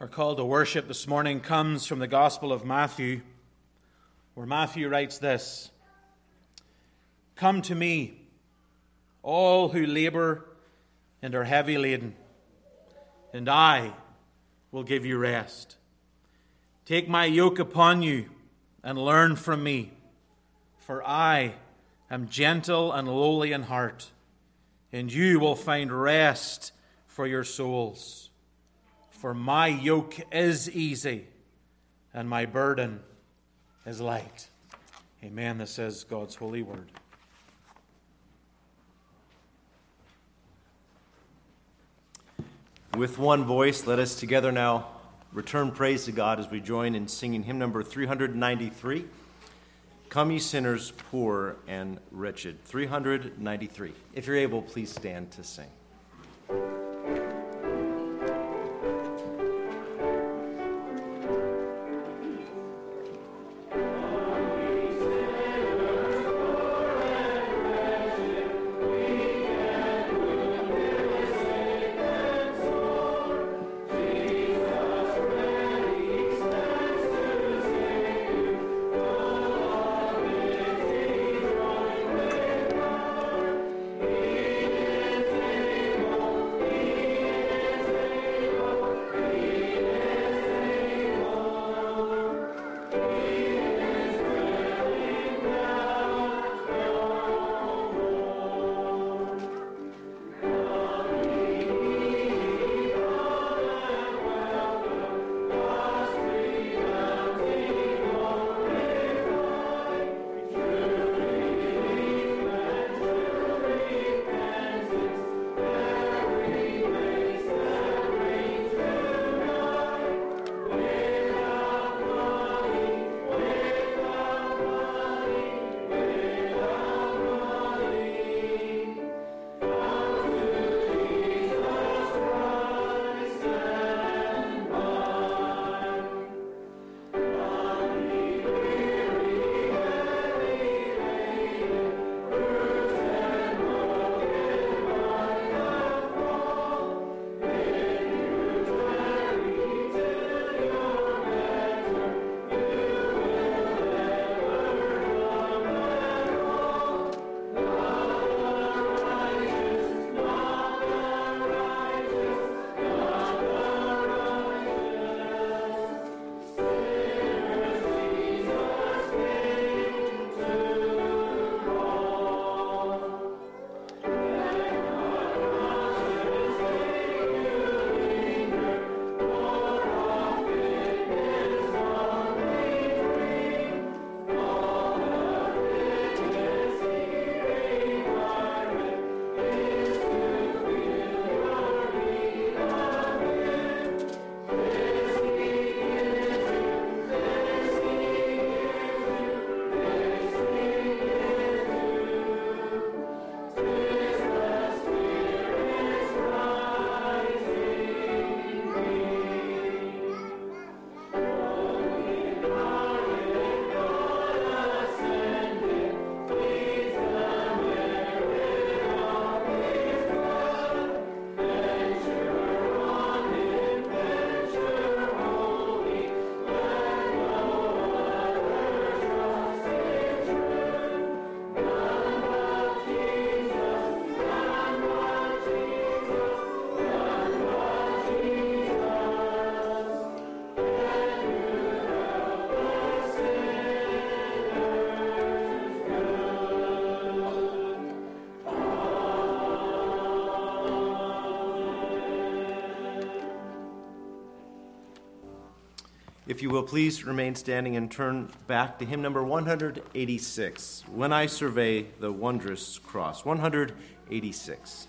Our call to worship this morning comes from the Gospel of Matthew, where Matthew writes this Come to me, all who labor and are heavy laden, and I will give you rest. Take my yoke upon you and learn from me, for I am gentle and lowly in heart, and you will find rest for your souls. For my yoke is easy and my burden is light. Amen. This is God's holy word. With one voice, let us together now return praise to God as we join in singing hymn number 393 Come, ye sinners, poor and wretched. 393. If you're able, please stand to sing. If you will please remain standing and turn back to hymn number 186 When I Survey the Wondrous Cross. 186.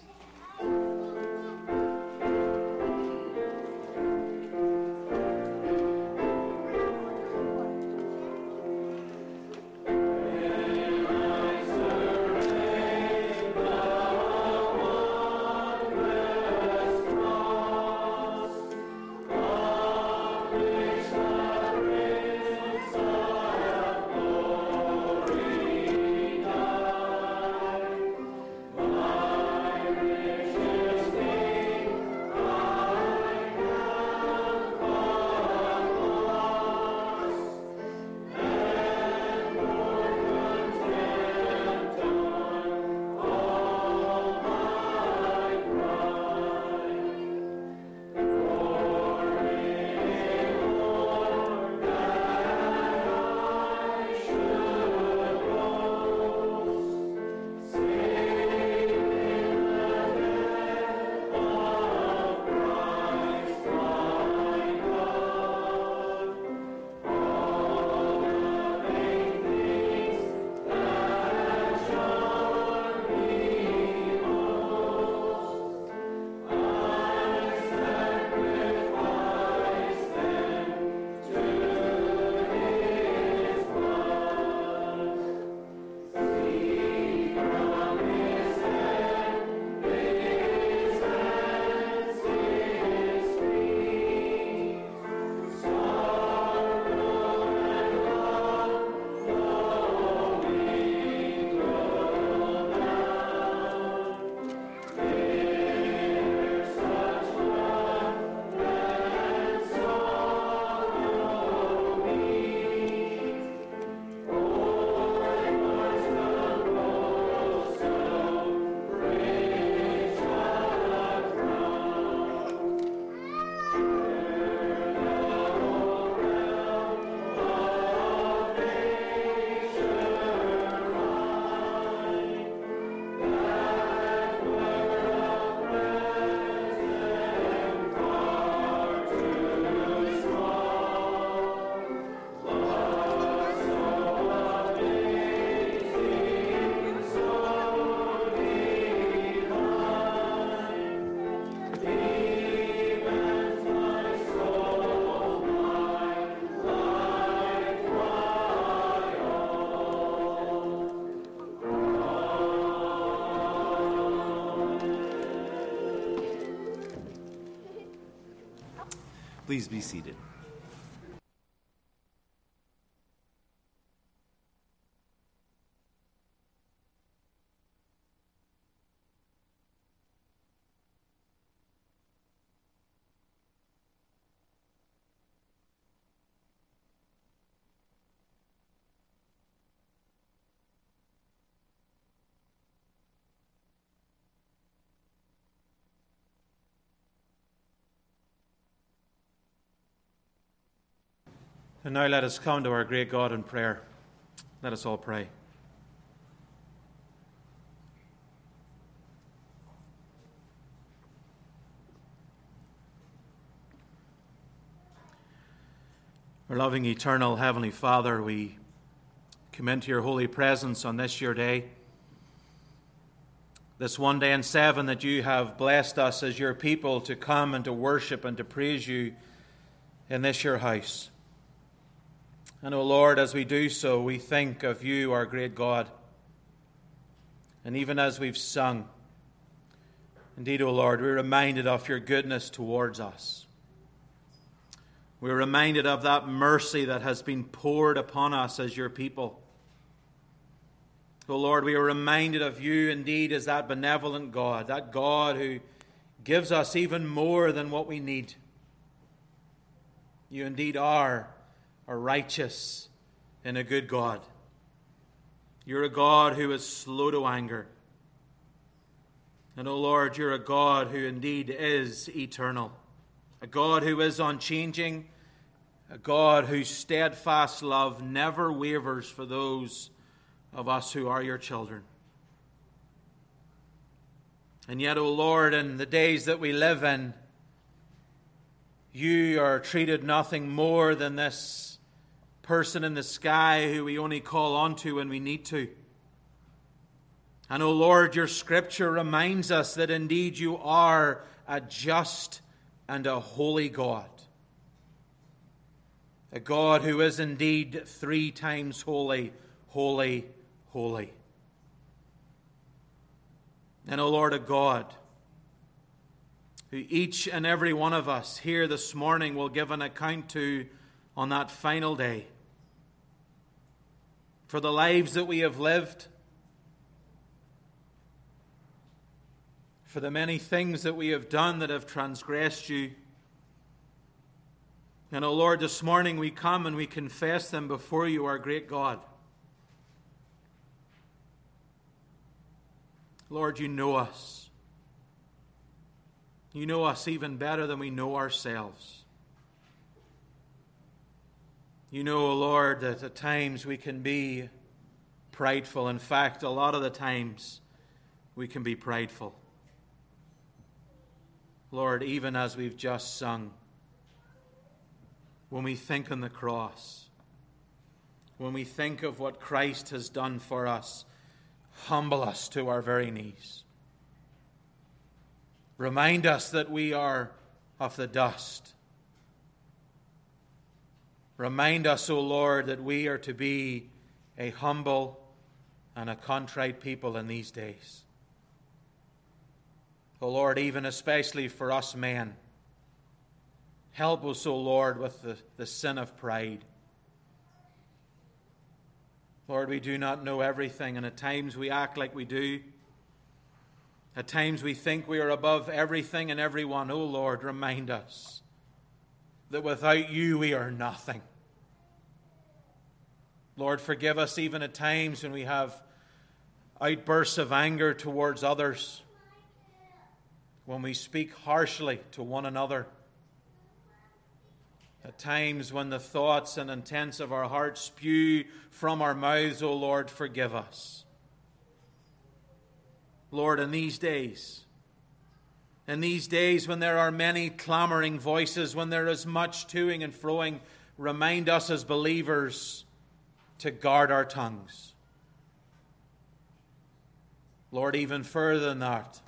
Please be seated. And now let us come to our great God in prayer. Let us all pray. Our loving, eternal Heavenly Father, we come into your holy presence on this your day. This one day in seven that you have blessed us as your people to come and to worship and to praise you in this your house. And, O oh Lord, as we do so, we think of you, our great God. And even as we've sung, indeed, O oh Lord, we're reminded of your goodness towards us. We're reminded of that mercy that has been poured upon us as your people. O oh Lord, we are reminded of you indeed as that benevolent God, that God who gives us even more than what we need. You indeed are a righteous and a good God. You're a God who is slow to anger. And, O oh Lord, you're a God who indeed is eternal, a God who is unchanging, a God whose steadfast love never wavers for those of us who are your children. And yet, O oh Lord, in the days that we live in, you are treated nothing more than this person in the sky who we only call on to when we need to. And, O oh Lord, your scripture reminds us that indeed you are a just and a holy God. A God who is indeed three times holy, holy, holy. And, O oh Lord, a God who each and every one of us here this morning will give an account to on that final day for the lives that we have lived, for the many things that we have done that have transgressed you. And, O oh Lord, this morning we come and we confess them before you, our great God. Lord, you know us. You know us even better than we know ourselves. You know, Lord, that at times we can be prideful. In fact, a lot of the times we can be prideful. Lord, even as we've just sung, when we think on the cross, when we think of what Christ has done for us, humble us to our very knees. Remind us that we are of the dust Remind us, O Lord, that we are to be a humble and a contrite people in these days. O Lord, even especially for us men, help us, O Lord, with the, the sin of pride. Lord, we do not know everything, and at times we act like we do. At times we think we are above everything and everyone. O Lord, remind us that without you we are nothing. Lord, forgive us even at times when we have outbursts of anger towards others, when we speak harshly to one another. At times when the thoughts and intents of our hearts spew from our mouths, O oh Lord, forgive us. Lord, in these days, in these days when there are many clamoring voices, when there is much toing and froing, remind us as believers to guard our tongues. Lord, even further than that,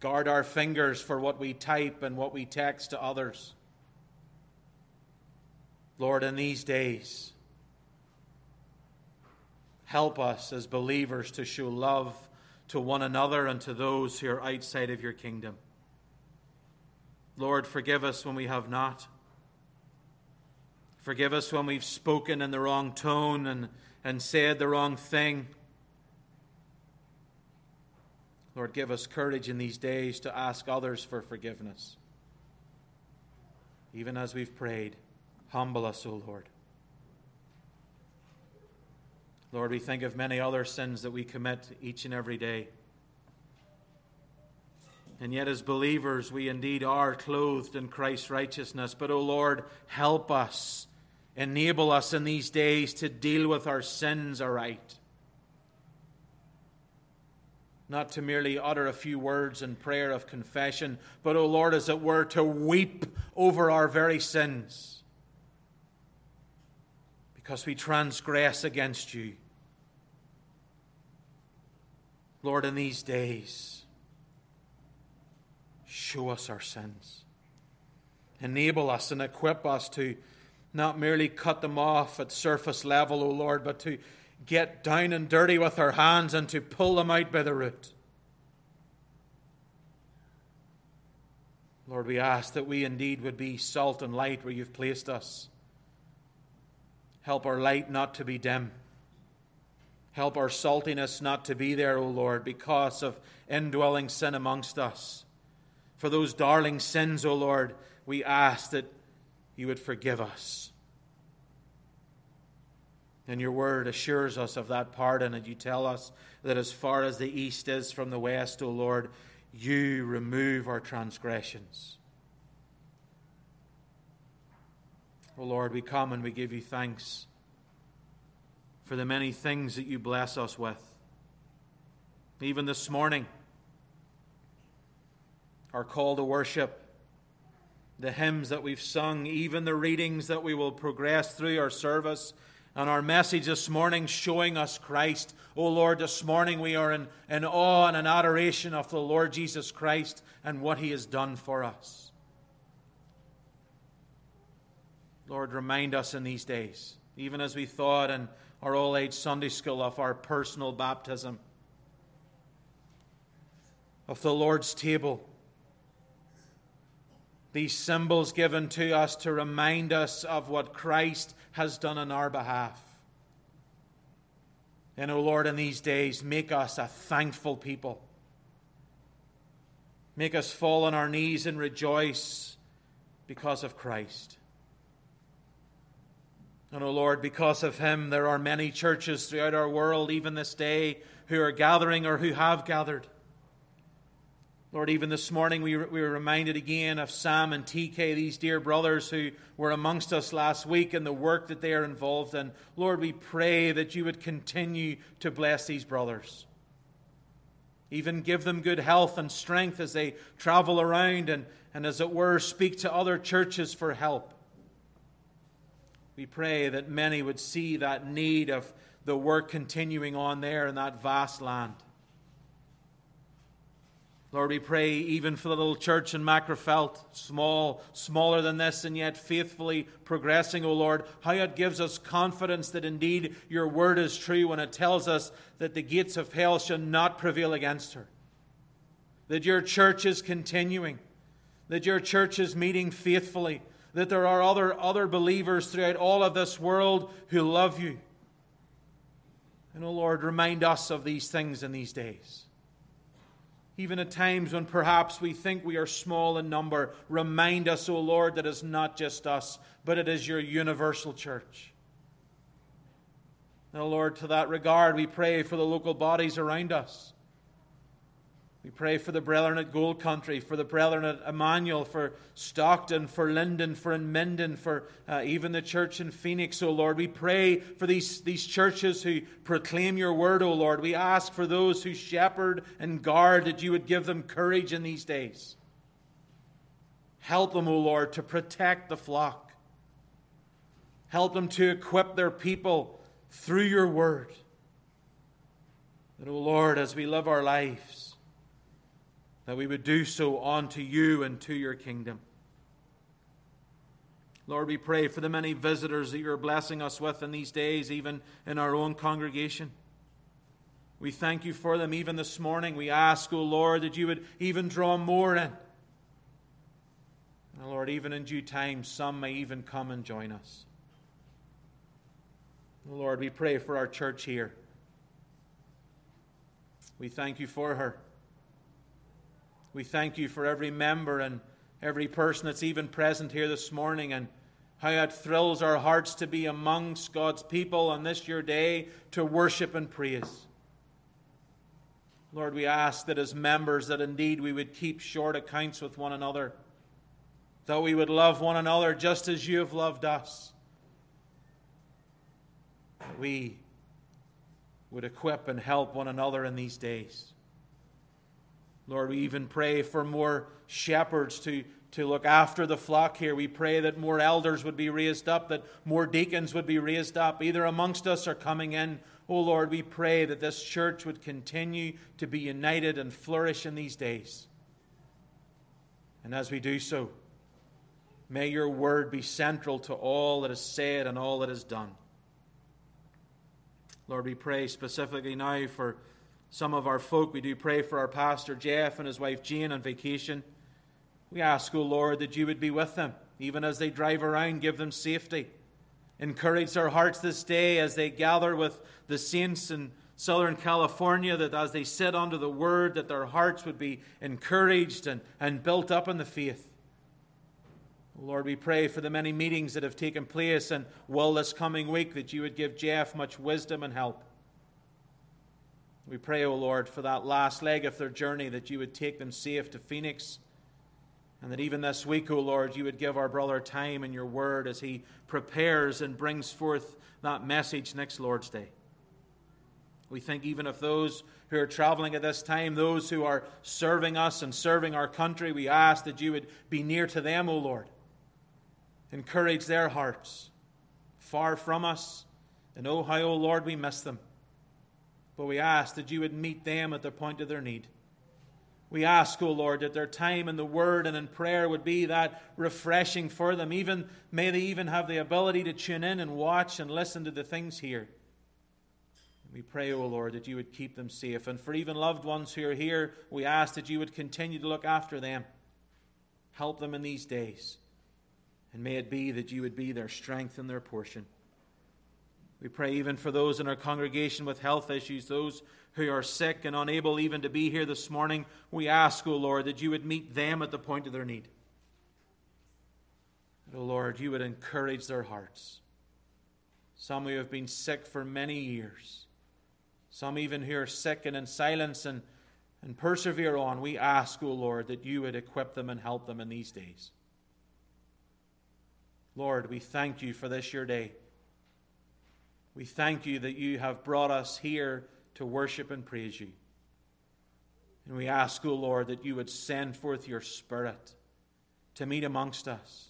guard our fingers for what we type and what we text to others. Lord, in these days, help us as believers to show love to one another and to those who are outside of your kingdom. Lord, forgive us when we have not. Forgive us when we've spoken in the wrong tone and, and said the wrong thing. Lord, give us courage in these days to ask others for forgiveness. Even as we've prayed, humble us, O Lord. Lord, we think of many other sins that we commit each and every day. And yet, as believers, we indeed are clothed in Christ's righteousness. But, O Lord, help us, enable us in these days to deal with our sins aright not to merely utter a few words in prayer of confession, but, O oh Lord, as it were, to weep over our very sins because we transgress against you. Lord, in these days, show us our sins. Enable us and equip us to not merely cut them off at surface level, O Lord, but to get down and dirty with our hands and to pull them out by the root. Lord, we ask that we indeed would be salt and light where you've placed us. Help our light not to be dim. Help our saltiness not to be there, O Lord, because of indwelling sin amongst us. For those darling sins, O Lord, we ask that you would forgive us. And your word assures us of that pardon, and you tell us that as far as the east is from the west, O Lord, you remove our transgressions. O Lord, we come and we give you thanks for the many things that you bless us with. Even this morning, our call to worship, the hymns that we've sung, even the readings that we will progress through our service and our message this morning showing us Christ. Oh Lord, this morning we are in, in awe and in adoration of the Lord Jesus Christ and what he has done for us. Lord, remind us in these days, even as we thought in our old age Sunday school of our personal baptism, of the Lord's table these symbols given to us to remind us of what Christ has done on our behalf. And, O oh Lord, in these days, make us a thankful people. Make us fall on our knees and rejoice because of Christ. And, O oh Lord, because of Him, there are many churches throughout our world, even this day, who are gathering or who have gathered. Lord, even this morning we, we were reminded again of Sam and TK, these dear brothers who were amongst us last week and the work that they are involved in. Lord, we pray that you would continue to bless these brothers. Even give them good health and strength as they travel around and, and, as it were, speak to other churches for help. We pray that many would see that need of the work continuing on there in that vast land. Lord, we pray even for the little church in Magherafelt, small, smaller than this, and yet faithfully progressing, O Lord, how it gives us confidence that indeed your word is true when it tells us that the gates of hell shall not prevail against her. That your church is continuing, that your church is meeting faithfully, that there are other, other believers throughout all of this world who love you. And, O Lord, remind us of these things in these days even at times when perhaps we think we are small in number, remind us, O Lord, that it's not just us, but it is your universal church. Now, Lord, to that regard, we pray for the local bodies around us. We pray for the brethren at Gold Country, for the brethren at Emmanuel, for Stockton, for Linden, for Minden, for uh, even the church in Phoenix, O Lord. We pray for these, these churches who proclaim your word, O Lord. We ask for those who shepherd and guard that you would give them courage in these days. Help them, O Lord, to protect the flock. Help them to equip their people through your word. That, O Lord, as we live our lives, that we would do so unto you and to your kingdom. Lord, we pray for the many visitors that you're blessing us with in these days, even in our own congregation. We thank you for them even this morning. We ask, O oh Lord, that you would even draw more in. And Lord, even in due time, some may even come and join us. Lord, we pray for our church here. We thank you for her. We thank you for every member and every person that's even present here this morning and how it thrills our hearts to be amongst God's people on this your day to worship and praise. Lord, we ask that as members that indeed we would keep short accounts with one another, that we would love one another just as you have loved us. That we would equip and help one another in these days. Lord, we even pray for more shepherds to, to look after the flock here. We pray that more elders would be raised up, that more deacons would be raised up, either amongst us or coming in. Oh Lord, we pray that this church would continue to be united and flourish in these days. And as we do so, may your word be central to all that is said and all that is done. Lord, we pray specifically now for some of our folk. We do pray for our pastor Jeff and his wife Jane on vacation. We ask, O oh Lord, that you would be with them, even as they drive around, give them safety. Encourage their hearts this day as they gather with the saints in Southern California, that as they sit under the word, that their hearts would be encouraged and, and built up in the faith. Lord, we pray for the many meetings that have taken place and will this coming week that you would give Jeff much wisdom and help. We pray, O oh Lord, for that last leg of their journey that you would take them safe to Phoenix. And that even this week, O oh Lord, you would give our brother time in your word as he prepares and brings forth that message next Lord's Day. We think even of those who are traveling at this time, those who are serving us and serving our country, we ask that you would be near to them, O Lord encourage their hearts. Far from us, and oh, how, oh Lord, we miss them. But we ask that you would meet them at the point of their need. We ask, O oh Lord, that their time in the Word and in prayer would be that refreshing for them. Even may they even have the ability to tune in and watch and listen to the things here. We pray, O oh Lord, that you would keep them safe. And for even loved ones who are here, we ask that you would continue to look after them. Help them in these days. And may it be that you would be their strength and their portion. We pray even for those in our congregation with health issues, those who are sick and unable even to be here this morning. We ask, O oh Lord, that you would meet them at the point of their need. O oh Lord, you would encourage their hearts. Some who have been sick for many years, some even who are sick and in silence and, and persevere on. We ask, O oh Lord, that you would equip them and help them in these days. Lord, we thank you for this your day. We thank you that you have brought us here to worship and praise you. And we ask, O oh Lord, that you would send forth your Spirit to meet amongst us,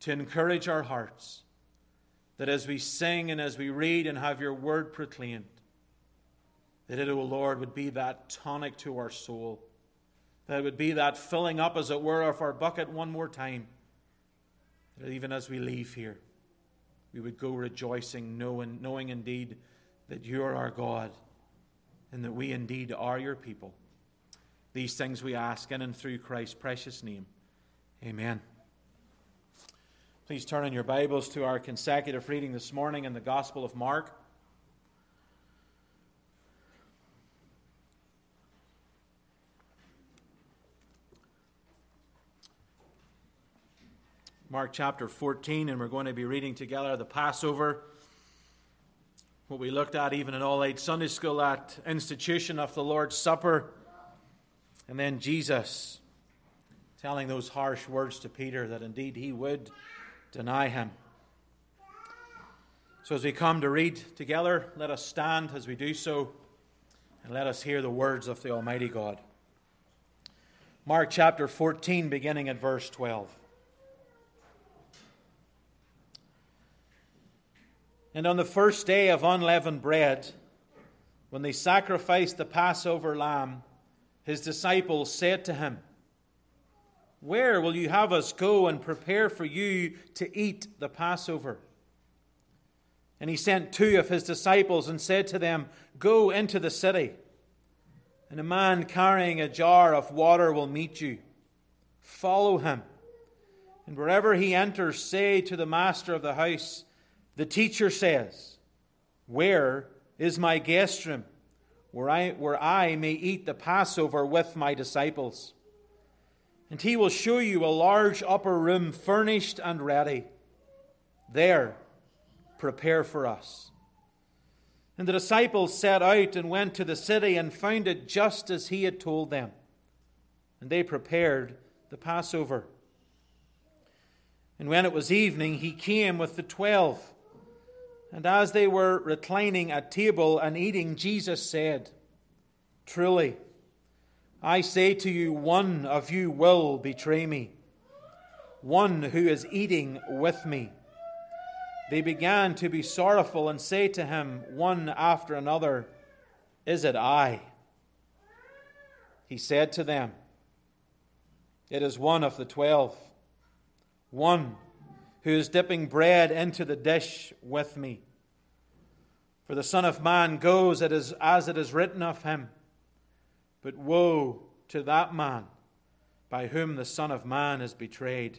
to encourage our hearts, that as we sing and as we read and have your word proclaimed, that it, O oh Lord, would be that tonic to our soul, that it would be that filling up, as it were, of our bucket one more time that even as we leave here, we would go rejoicing, knowing, knowing indeed that you are our God and that we indeed are your people. These things we ask in and through Christ's precious name. Amen. Please turn in your Bibles to our consecutive reading this morning in the Gospel of Mark. Mark chapter 14, and we're going to be reading together the Passover. What we looked at even in All eight Sunday School, that institution of the Lord's Supper. And then Jesus telling those harsh words to Peter that indeed he would deny him. So, as we come to read together, let us stand as we do so and let us hear the words of the Almighty God. Mark chapter 14, beginning at verse 12. And on the first day of unleavened bread, when they sacrificed the Passover lamb, his disciples said to him, Where will you have us go and prepare for you to eat the Passover? And he sent two of his disciples and said to them, Go into the city, and a man carrying a jar of water will meet you. Follow him And wherever he enters, say to the master of the house, The teacher says, Where is my guest room, where I, where I may eat the Passover with my disciples? And he will show you a large upper room furnished and ready. There, prepare for us. And the disciples set out and went to the city and found it just as he had told them. And they prepared the Passover. And when it was evening, he came with the twelve. And as they were reclining at table and eating, Jesus said, Truly, I say to you, one of you will betray me, one who is eating with me. They began to be sorrowful and say to him, one after another, Is it I? He said to them, It is one of the twelve one who is dipping bread into the dish with me. For the Son of Man goes as it is written of him. But woe to that man by whom the Son of Man is betrayed.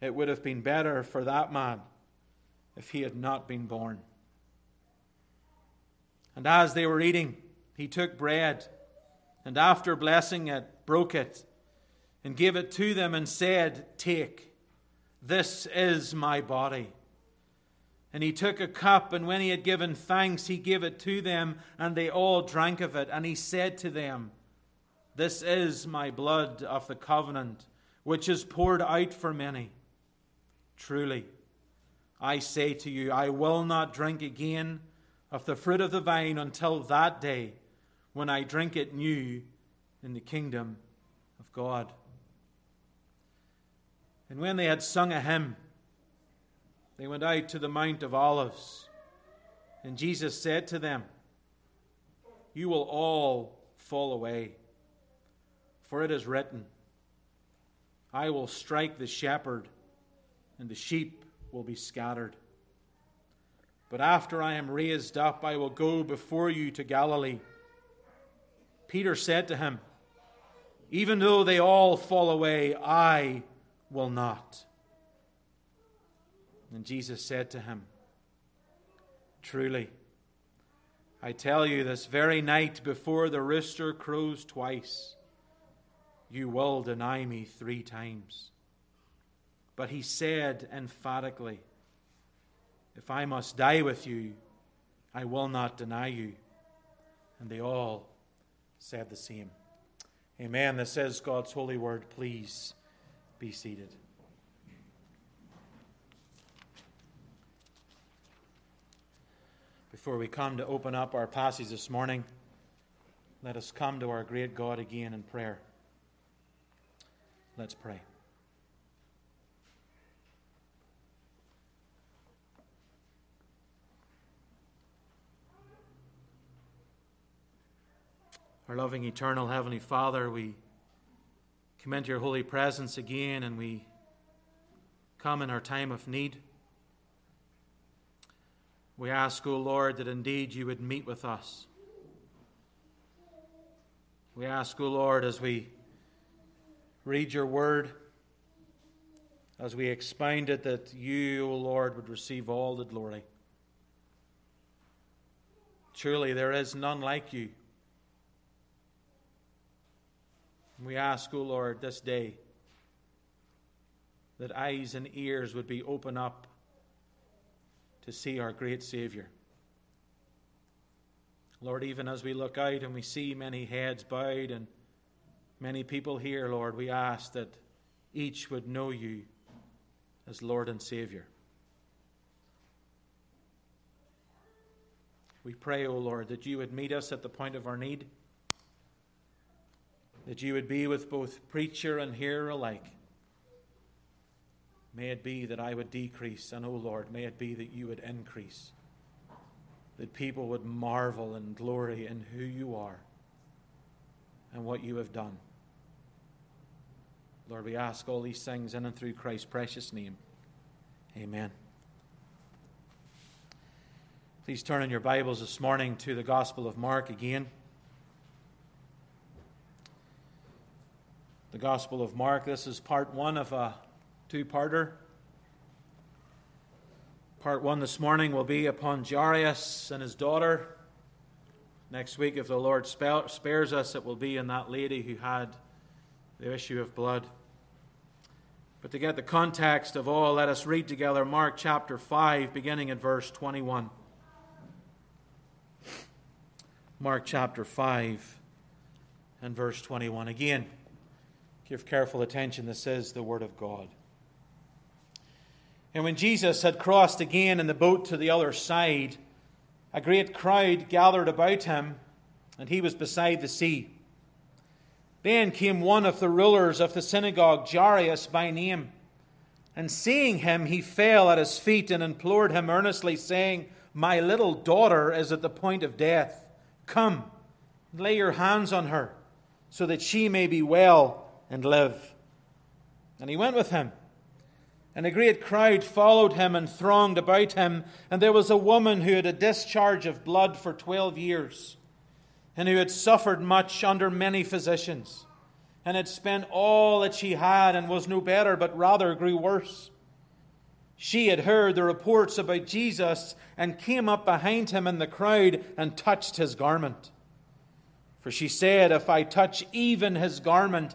It would have been better for that man if he had not been born. And as they were eating, he took bread, and after blessing it, broke it and gave it to them and said, Take, this is my body. And he took a cup, and when he had given thanks, he gave it to them, and they all drank of it. And he said to them, This is my blood of the covenant, which is poured out for many. Truly, I say to you, I will not drink again of the fruit of the vine until that day when I drink it new in the kingdom of God. And when they had sung a hymn, they went out to the Mount of Olives. And Jesus said to them, You will all fall away, for it is written, I will strike the shepherd, and the sheep will be scattered. But after I am raised up, I will go before you to Galilee. Peter said to him, Even though they all fall away, I will not. And Jesus said to him, Truly, I tell you, this very night before the rooster crows twice, you will deny me three times. But he said emphatically, If I must die with you, I will not deny you. And they all said the same. Amen. This is God's holy word. Please be seated. Before we come to open up our passage this morning, let us come to our great God again in prayer. Let's pray. Our loving, eternal Heavenly Father, we come into your holy presence again and we come in our time of need. We ask, O oh Lord, that indeed you would meet with us. We ask, O oh Lord, as we read your word, as we expound it, that you, O oh Lord, would receive all the glory. Truly, there is none like you. We ask, O oh Lord, this day that eyes and ears would be open up to see our great Savior. Lord, even as we look out and we see many heads bowed and many people here, Lord, we ask that each would know you as Lord and Savior. We pray, O oh Lord, that you would meet us at the point of our need that you would be with both preacher and hearer alike. May it be that I would decrease, and, O oh Lord, may it be that you would increase, that people would marvel and glory in who you are and what you have done. Lord, we ask all these things in and through Christ's precious name. Amen. Please turn in your Bibles this morning to the Gospel of Mark again. The Gospel of Mark. This is part one of a two parter. Part one this morning will be upon Jairus and his daughter. Next week, if the Lord spares us, it will be in that lady who had the issue of blood. But to get the context of all, let us read together Mark chapter 5, beginning at verse 21. Mark chapter 5 and verse 21. Again, give careful attention. This is the Word of God. And when Jesus had crossed again in the boat to the other side, a great crowd gathered about him, and he was beside the sea. Then came one of the rulers of the synagogue, Jairus by name. And seeing him, he fell at his feet and implored him earnestly, saying, My little daughter is at the point of death. Come, lay your hands on her, so that she may be well and live. And he went with him. And a great crowd followed him and thronged about him. And there was a woman who had a discharge of blood for twelve years and who had suffered much under many physicians, and had spent all that she had, and was no better, but rather grew worse. She had heard the reports about Jesus and came up behind him in the crowd and touched his garment. For she said, If I touch even his garment,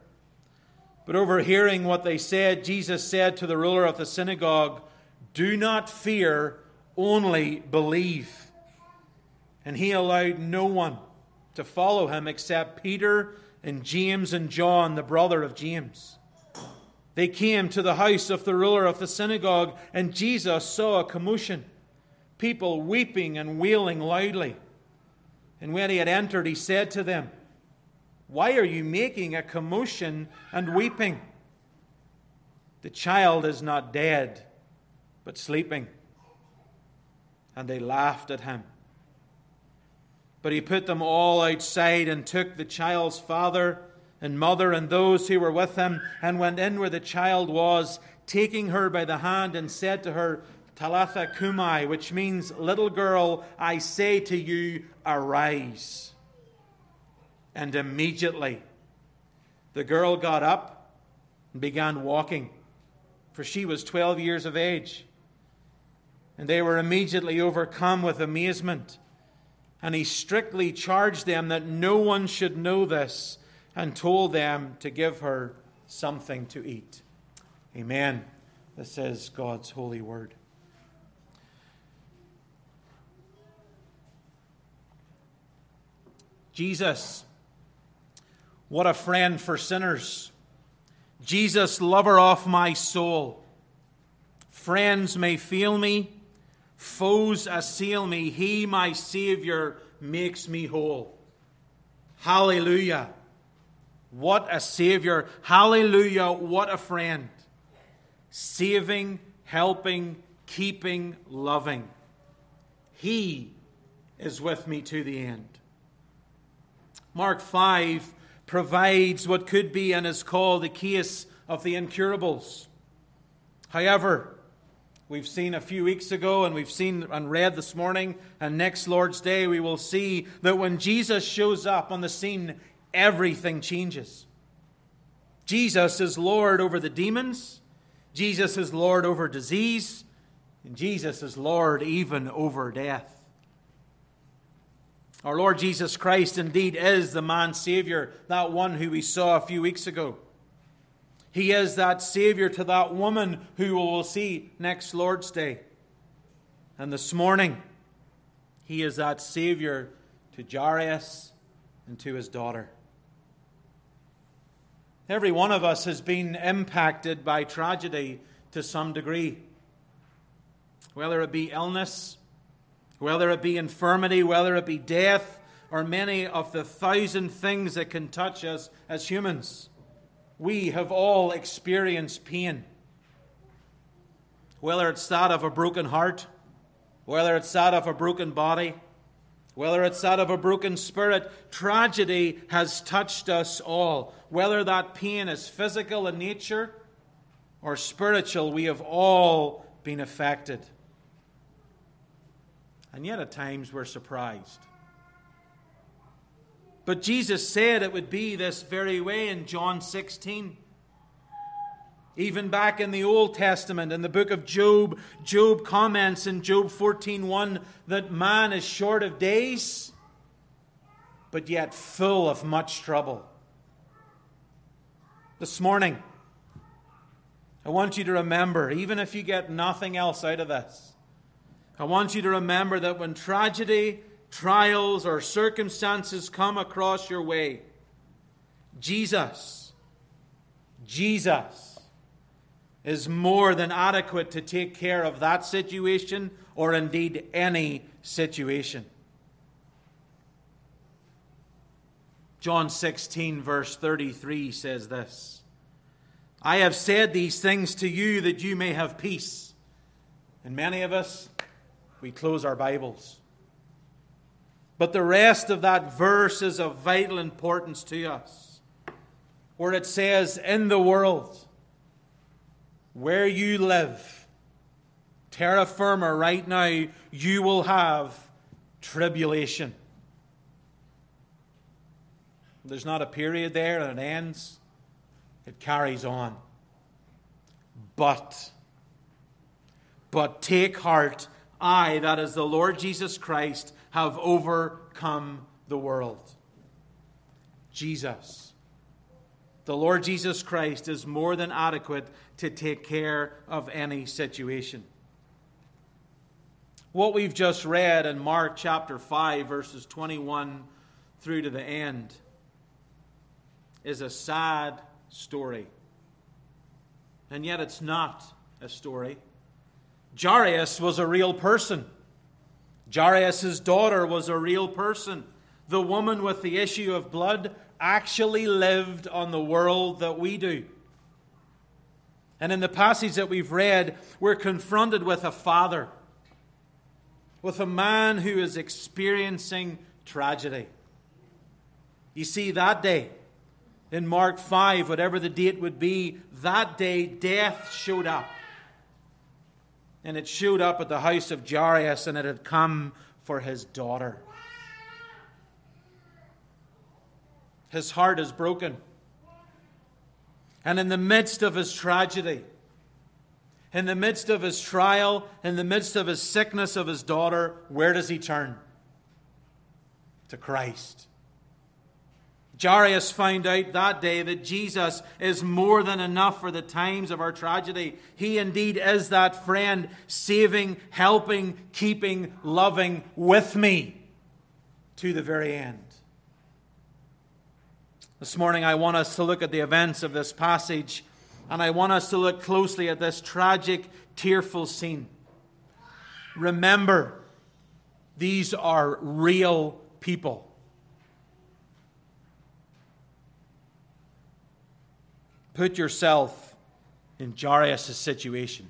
But overhearing what they said, Jesus said to the ruler of the synagogue, Do not fear, only believe. And he allowed no one to follow him except Peter and James and John, the brother of James. They came to the house of the ruler of the synagogue, and Jesus saw a commotion, people weeping and wailing loudly. And when he had entered, he said to them, Why are you making a commotion and weeping? The child is not dead, but sleeping. And they laughed at him. But he put them all outside and took the child's father and mother and those who were with him and went in where the child was, taking her by the hand and said to her, Talitha cumi, which means, Little girl, I say to you, arise. And immediately the girl got up and began walking, for she was 12 years of age. And they were immediately overcome with amazement and he strictly charged them that no one should know this and told them to give her something to eat. Amen. This is God's holy word. Jesus, what a friend for sinners. Jesus, lover of my soul. Friends may fail me Foes assail me. He, my Savior, makes me whole. Hallelujah. What a Savior. Hallelujah. What a friend. Saving, helping, keeping, loving. He is with me to the end. Mark 5 provides what could be and is called the case of the incurables. However, we've seen a few weeks ago and we've seen and read this morning, and next Lord's Day, we will see that when Jesus shows up on the scene, everything changes. Jesus is Lord over the demons, Jesus is Lord over disease, and Jesus is Lord even over death. Our Lord Jesus Christ indeed is the man Savior, that one who we saw a few weeks ago. He is that Savior to that woman who we will see next Lord's Day. And this morning, He is that Savior to Jairus and to his daughter. Every one of us has been impacted by tragedy to some degree, whether it be illness, whether it be infirmity, whether it be death, or many of the thousand things that can touch us as humans. We have all experienced pain. Whether it's that of a broken heart, whether it's that of a broken body, whether it's that of a broken spirit, tragedy has touched us all. Whether that pain is physical in nature or spiritual, we have all been affected. And yet at times we're surprised. But Jesus said it would be this very way in John 16. Even back in the Old Testament, in the book of Job, Job comments in Job 14:1 that man is short of days, but yet full of much trouble. This morning, I want you to remember, even if you get nothing else out of this, I want you to remember that when tragedy trials or circumstances come across your way, Jesus, Jesus is more than adequate to take care of that situation or indeed any situation. John 16, verse 33 says this I have said these things to you that you may have peace. And many of us, we close our Bibles. But the rest of that verse is of vital importance to us, where it says, In the world where you live, terra firma, right now, you will have tribulation. There's not a period there and it ends, it carries on. But, but take heart, I, that is the Lord Jesus Christ, have overcome the world. Jesus. The Lord Jesus Christ is more than adequate to take care of any situation. What we've just read in Mark chapter 5, verses 21 through to the end, is a sad story. And yet it's not a story. Jairus was a real person. Jairus' daughter was a real person. The woman with the issue of blood actually lived on the world that we do. And in the passage that we've read, we're confronted with a father, with a man who is experiencing tragedy. You see, that day, in Mark 5, whatever the date would be, that day death showed up and it showed up at the house of Jairus, and it had come for his daughter. His heart is broken. And in the midst of his tragedy, in the midst of his trial, in the midst of his sickness of his daughter, where does he turn? To Christ. Jairus found out that day that Jesus is more than enough for the times of our tragedy. He indeed is that friend, saving, helping, keeping, loving with me to the very end. This morning, I want us to look at the events of this passage, and I want us to look closely at this tragic, tearful scene. Remember, these are real people. Put yourself in Jairus' situation.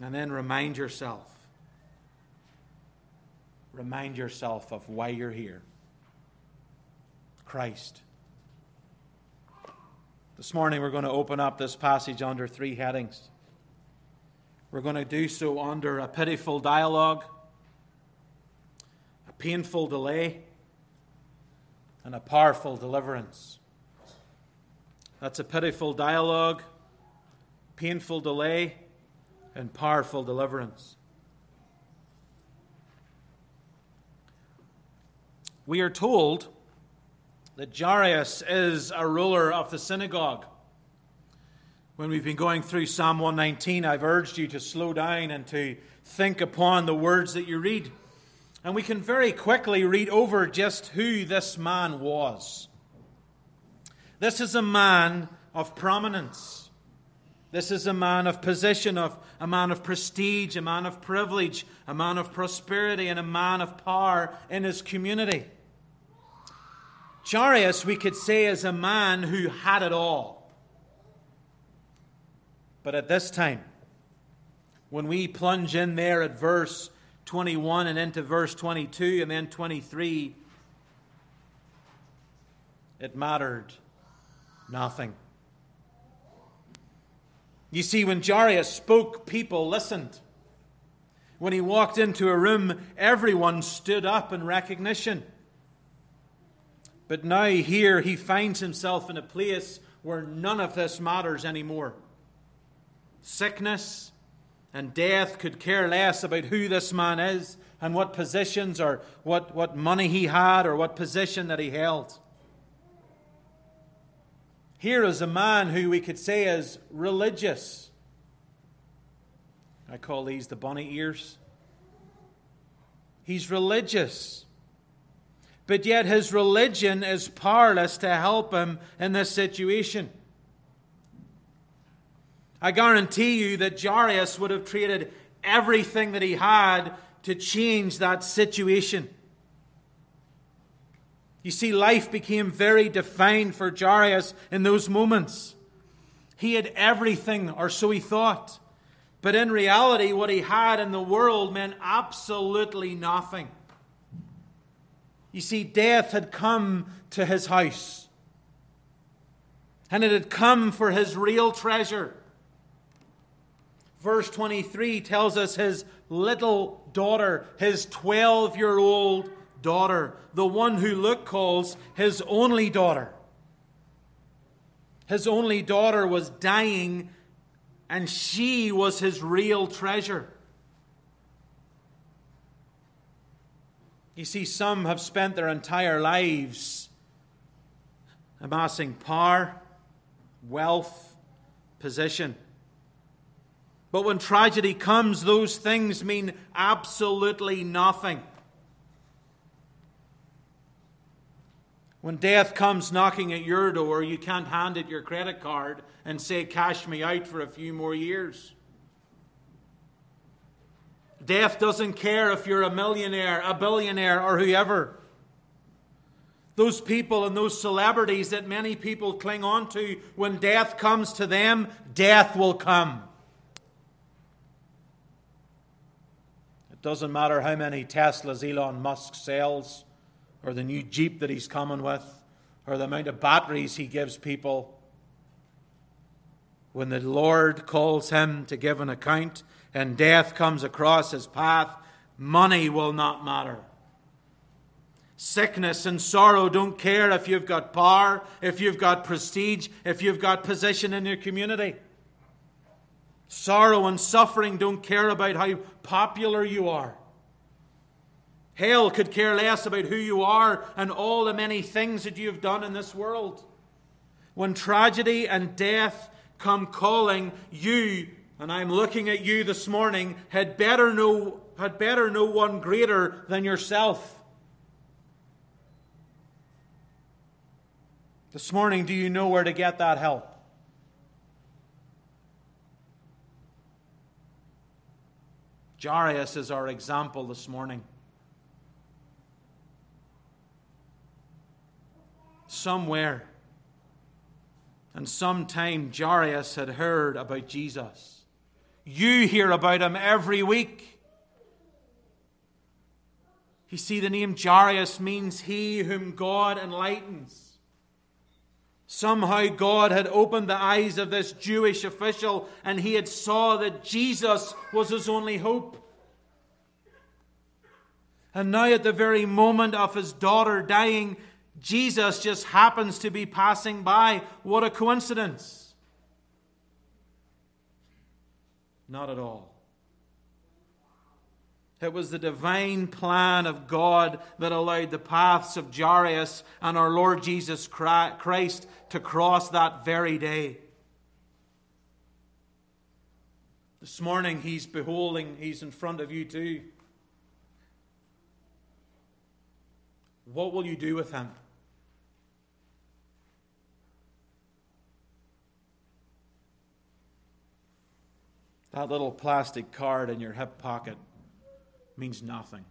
And then remind yourself. Remind yourself of why you're here. Christ. This morning we're going to open up this passage under three headings. We're going to do so under a pitiful dialogue, a painful delay, and a powerful deliverance. That's a pitiful dialogue, painful delay, and powerful deliverance. We are told that Jairus is a ruler of the synagogue. When we've been going through Psalm 119, I've urged you to slow down and to think upon the words that you read. And we can very quickly read over just who this man was. This is a man of prominence. This is a man of position, of a man of prestige, a man of privilege, a man of prosperity, and a man of power in his community. Jairus, we could say, is a man who had it all. But at this time, when we plunge in there at verse 21 and into verse 22 and then 23, it mattered nothing. You see, when Jairus spoke, people listened. When he walked into a room, everyone stood up in recognition. But now, here, he finds himself in a place where none of this matters anymore. Sickness and death could care less about who this man is and what positions or what, what money he had or what position that he held. Here is a man who we could say is religious. I call these the bunny ears. He's religious. But yet his religion is powerless to help him in this situation. I guarantee you that Jairus would have traded everything that he had to change that situation. You see, life became very defined for Jairus in those moments. He had everything, or so he thought. But in reality, what he had in the world meant absolutely nothing. You see, death had come to his house, and it had come for his real treasure. Verse 23 tells us his little daughter, his 12 year old daughter, the one who Luke calls his only daughter. His only daughter was dying, and she was his real treasure. You see, some have spent their entire lives amassing power, wealth, position. But when tragedy comes, those things mean absolutely nothing. When death comes knocking at your door, you can't hand it your credit card and say, Cash me out for a few more years. Death doesn't care if you're a millionaire, a billionaire, or whoever. Those people and those celebrities that many people cling on to, when death comes to them, death will come. Doesn't matter how many Teslas Elon Musk sells or the new Jeep that he's coming with, or the amount of batteries he gives people. When the Lord calls him to give an account and death comes across his path, money will not matter. Sickness and sorrow don't care if you've got power, if you've got prestige, if you've got position in your community. Sorrow and suffering don't care about how popular you are. Hell could care less about who you are and all the many things that you have done in this world. When tragedy and death come calling, you, and I'm looking at you this morning, had better know, had better know one greater than yourself. This morning, do you know where to get that help? Jairus is our example this morning. somewhere. And sometime Jairus had heard about Jesus. You hear about him every week. You see, the name Jairus means he whom God enlightens. Somehow God had opened the eyes of this Jewish official and he had saw that Jesus was his only hope. And now at the very moment of his daughter dying, Jesus just happens to be passing by. What a coincidence! Not at all. It was the divine plan of God that allowed the paths of Jairus and our Lord Jesus Christ to cross that very day. This morning, he's beholding, he's in front of you too. What will you do with him? That little plastic card in your hip pocket means nothing.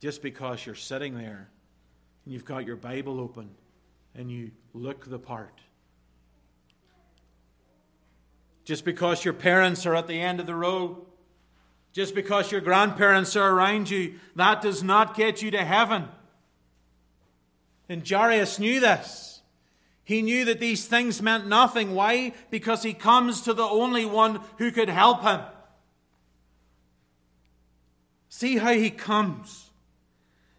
Just because you're sitting there and you've got your Bible open and you look the part. Just because your parents are at the end of the row, just because your grandparents are around you, that does not get you to heaven. And Jairus knew this. He knew that these things meant nothing. Why? Because he comes to the only one who could help him. See how he comes.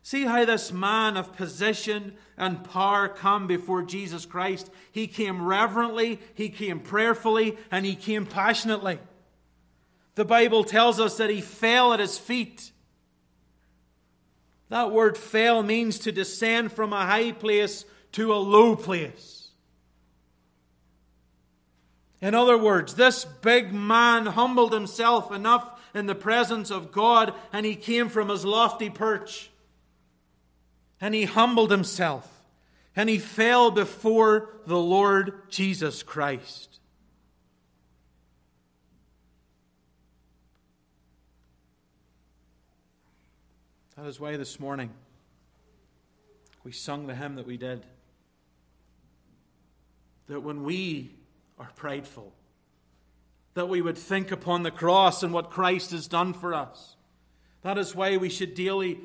See how this man of position and power come before Jesus Christ. He came reverently, he came prayerfully, and he came passionately. The Bible tells us that he fell at his feet. That word fell means to descend from a high place to a low place. In other words, this big man humbled himself enough in the presence of God, and he came from his lofty perch. And he humbled himself, and he fell before the Lord Jesus Christ. That is why this morning we sung the hymn that we did. That when we are prideful, that we would think upon the cross and what Christ has done for us. That is why we should daily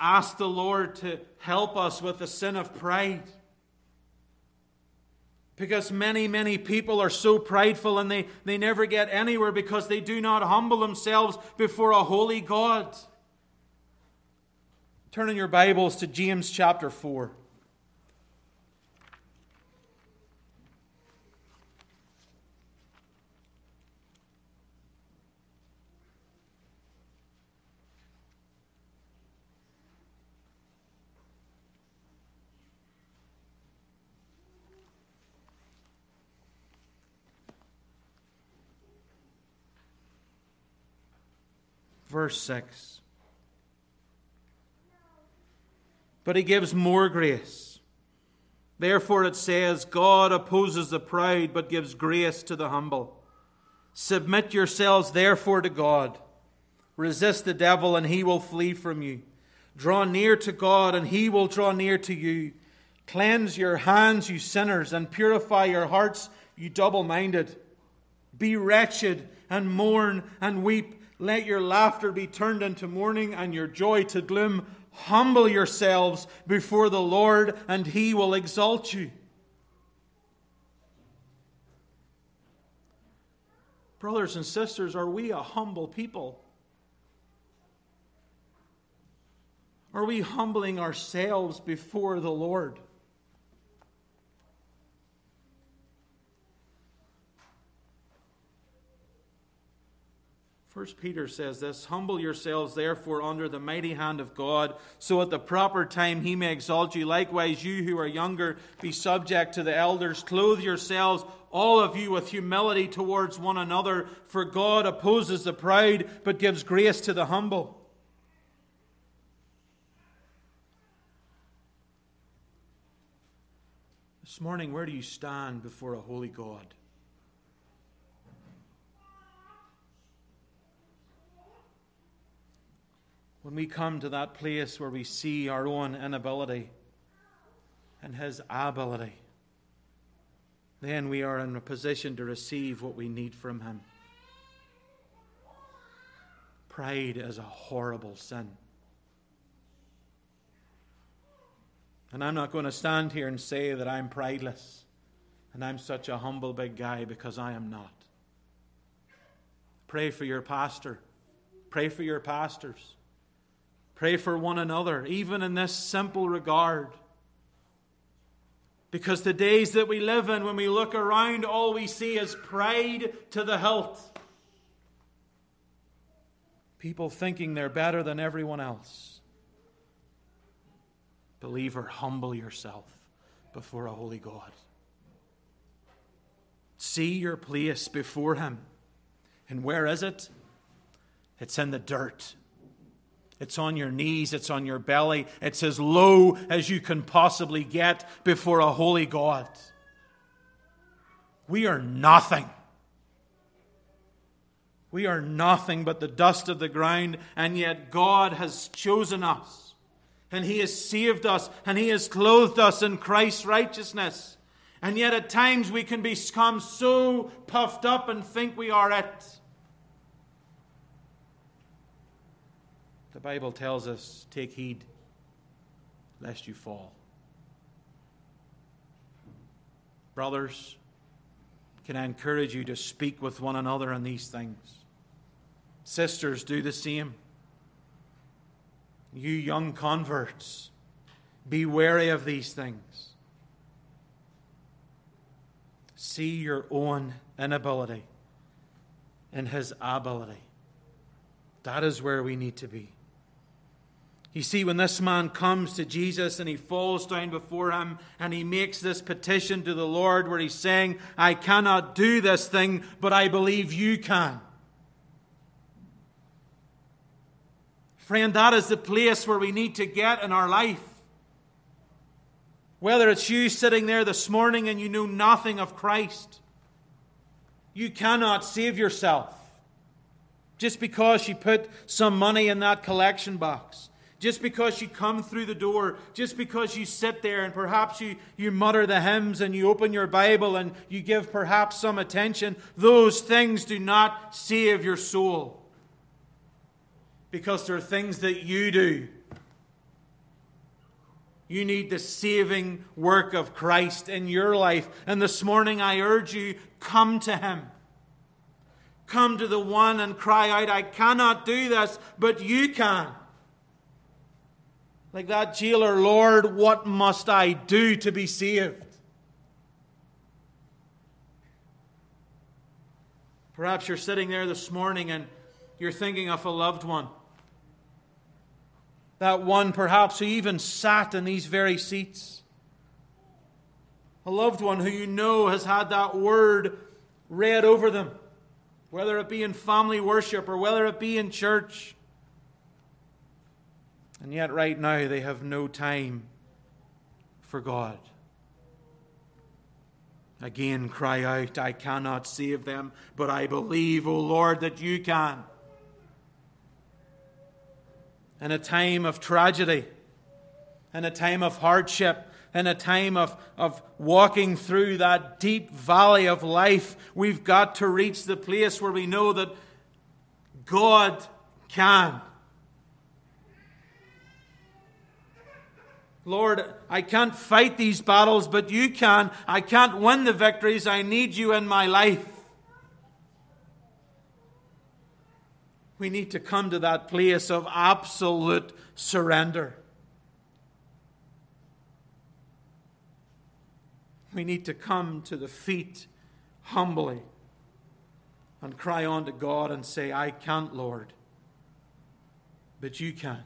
ask the Lord to help us with the sin of pride. Because many, many people are so prideful and they, they never get anywhere because they do not humble themselves before a holy God. Turn in your Bibles to James chapter 4. Verse 6. But he gives more grace. Therefore it says, God opposes the proud, but gives grace to the humble. Submit yourselves therefore to God. Resist the devil, and he will flee from you. Draw near to God, and he will draw near to you. Cleanse your hands, you sinners, and purify your hearts, you double minded. Be wretched, and mourn, and weep. Let your laughter be turned into mourning and your joy to gloom. Humble yourselves before the Lord, and he will exalt you. Brothers and sisters, are we a humble people? Are we humbling ourselves before the Lord? First Peter says this Humble yourselves, therefore, under the mighty hand of God, so at the proper time he may exalt you. Likewise, you who are younger, be subject to the elders. Clothe yourselves, all of you, with humility towards one another, for God opposes the proud, but gives grace to the humble. This morning, where do you stand before a holy God? When we come to that place where we see our own inability and His ability, then we are in a position to receive what we need from Him. Pride is a horrible sin. And I'm not going to stand here and say that I'm prideless and I'm such a humble big guy because I am not. Pray for your pastor. Pray for your pastors. Pray for one another, even in this simple regard. Because the days that we live in, when we look around, all we see is pride to the hilt. People thinking they're better than everyone else. Believer, humble yourself before a holy God. See your place before Him. And where is it? It's in the dirt. It's on your knees, it's on your belly. It's as low as you can possibly get before a holy God. We are nothing. We are nothing but the dust of the ground, and yet God has chosen us, and He has saved us, and He has clothed us in Christ's righteousness. And yet at times we can become so puffed up and think we are it. The Bible tells us take heed lest you fall. Brothers, can I encourage you to speak with one another on these things? Sisters, do the same. You young converts, be wary of these things. See your own inability and His ability. That is where we need to be. You see, when this man comes to Jesus and he falls down before him and he makes this petition to the Lord where he's saying, I cannot do this thing, but I believe you can. Friend, that is the place where we need to get in our life. Whether it's you sitting there this morning and you know nothing of Christ, you cannot save yourself just because you put some money in that collection box. Just because you come through the door, just because you sit there and perhaps you, you mutter the hymns and you open your Bible and you give perhaps some attention, those things do not save your soul. Because there are things that you do. You need the saving work of Christ in your life. And this morning I urge you, come to Him. Come to the one and cry out, I cannot do this, but you can. Like that jailer, Lord, what must I do to be saved? Perhaps you're sitting there this morning and you're thinking of a loved one. That one, perhaps, who even sat in these very seats. A loved one who you know has had that word read over them, whether it be in family worship or whether it be in church. And yet, right now, they have no time for God. Again, cry out, I cannot save them, but I believe, O Lord, that you can. In a time of tragedy, in a time of hardship, in a time of, of walking through that deep valley of life, we've got to reach the place where we know that God can. Lord, I can't fight these battles, but you can. I can't win the victories. I need you in my life. We need to come to that place of absolute surrender. We need to come to the feet humbly and cry on to God and say, I can't, Lord, but you can.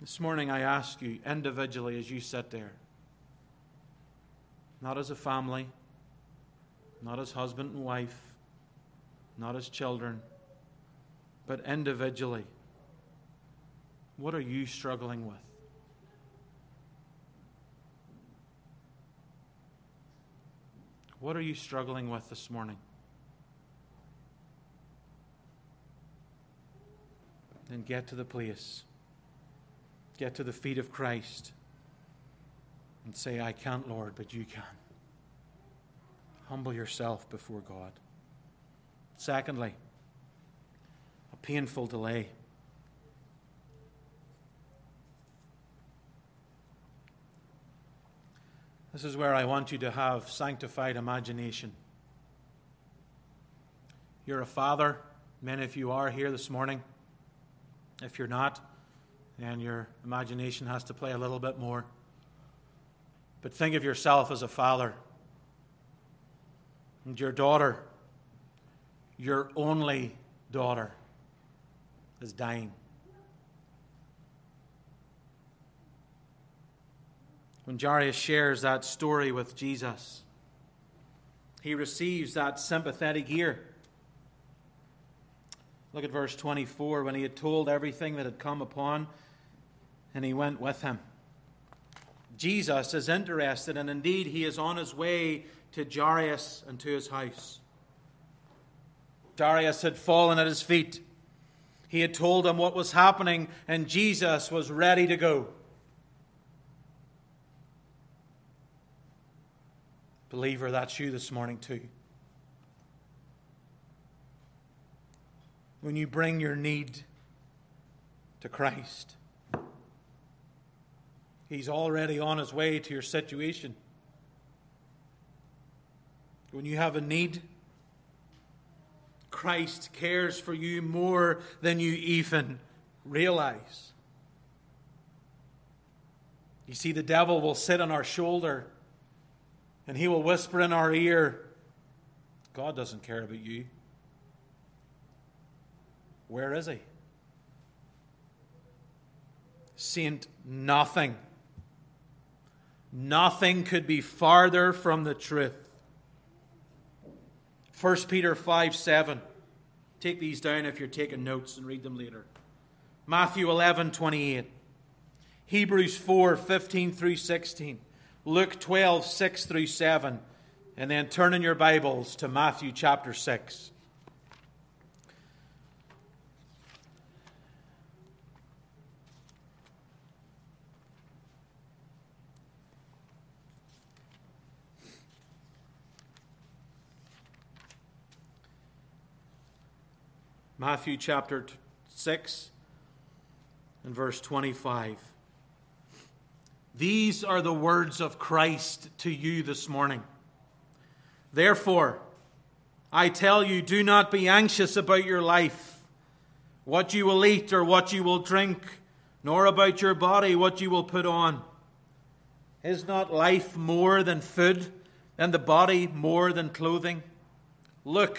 This morning, I ask you individually as you sit there, not as a family, not as husband and wife, not as children, but individually, what are you struggling with? What are you struggling with this morning? Then get to the place get to the feet of Christ and say, I can't, Lord, but you can. Humble yourself before God. Secondly, a painful delay. This is where I want you to have sanctified imagination. You're a father. Many of you are here this morning. If you're not, and your imagination has to play a little bit more. But think of yourself as a father and your daughter. your only daughter is dying. When Jairus shares that story with Jesus, he receives that sympathetic ear. Look at verse 24 when he had told everything that had come upon, and he went with him. Jesus is interested, and indeed he is on his way to Jairus and to his house. Jairus had fallen at his feet. He had told him what was happening, and Jesus was ready to go. Believer, that's you this morning, too. When you bring your need to Christ, He's already on His way to your situation. When you have a need, Christ cares for you more than you even realize. You see, the devil will sit on our shoulder and he will whisper in our ear, God doesn't care about you. Where is he? Saint, nothing. Nothing could be farther from the truth. 1 Peter 5 7. Take these down if you're taking notes and read them later. Matthew 11 28. Hebrews 4 15 through 16. Luke 12, 6 through 7, and then turn in your Bibles to Matthew chapter 6. Matthew chapter 6 and verse 25. These are the words of Christ to you this morning. Therefore, I tell you, do not be anxious about your life, what you will eat or what you will drink, nor about your body, what you will put on. Is not life more than food, and the body more than clothing? Look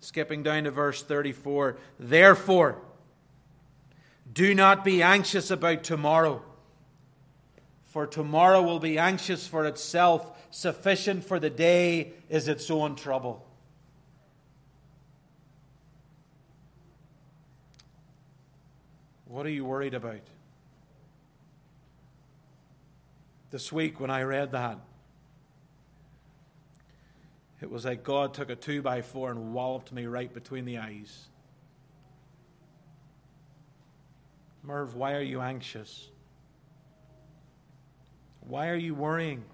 Skipping down to verse 34. Therefore, do not be anxious about tomorrow, for tomorrow will be anxious for itself Sufficient for the day is its own trouble. What are you worried about? This week, when I read that, it was like God took a two by four and walloped me right between the eyes. Merv, why are you anxious? Why are you worrying?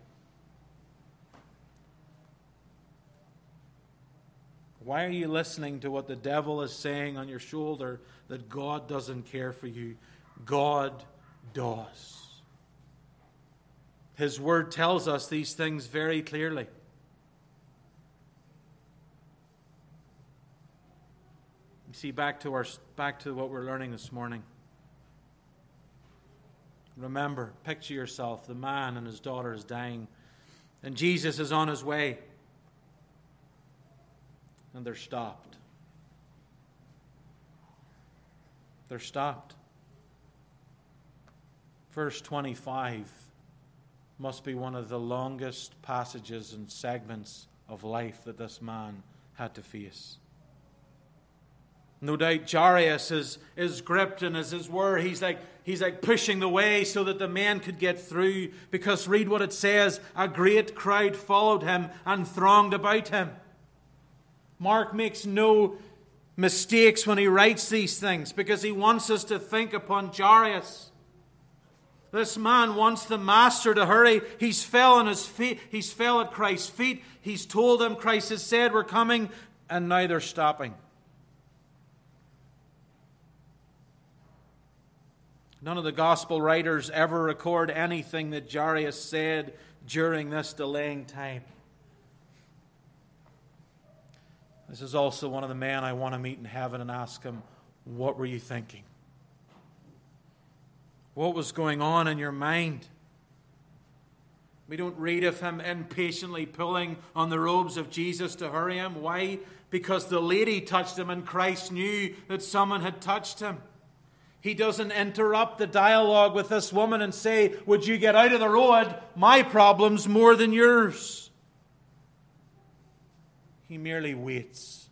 Why are you listening to what the devil is saying on your shoulder that God doesn't care for you? God does. His word tells us these things very clearly. You see, back to, our, back to what we're learning this morning. Remember, picture yourself the man and his daughter is dying, and Jesus is on his way and they're stopped. They're stopped. Verse 25 must be one of the longest passages and segments of life that this man had to face. No doubt Jairus is, is gripped and as his word, he's like, he's like pushing the way so that the men could get through. Because read what it says a great crowd followed him and thronged about him. Mark makes no mistakes when he writes these things because he wants us to think upon Jairus. This man wants the master to hurry. He's fell on his feet. He's fell at Christ's feet. He's told him Christ has said we're coming, and now they're stopping. None of the gospel writers ever record anything that Jairus said during this delaying time. This is also one of the men I want to meet in heaven and ask him, What were you thinking? What was going on in your mind? We don't read of him impatiently pulling on the robes of Jesus to hurry him. Why? Because the lady touched him and Christ knew that someone had touched him. He doesn't interrupt the dialogue with this woman and say, Would you get out of the road? My problem's more than yours. He merely waits.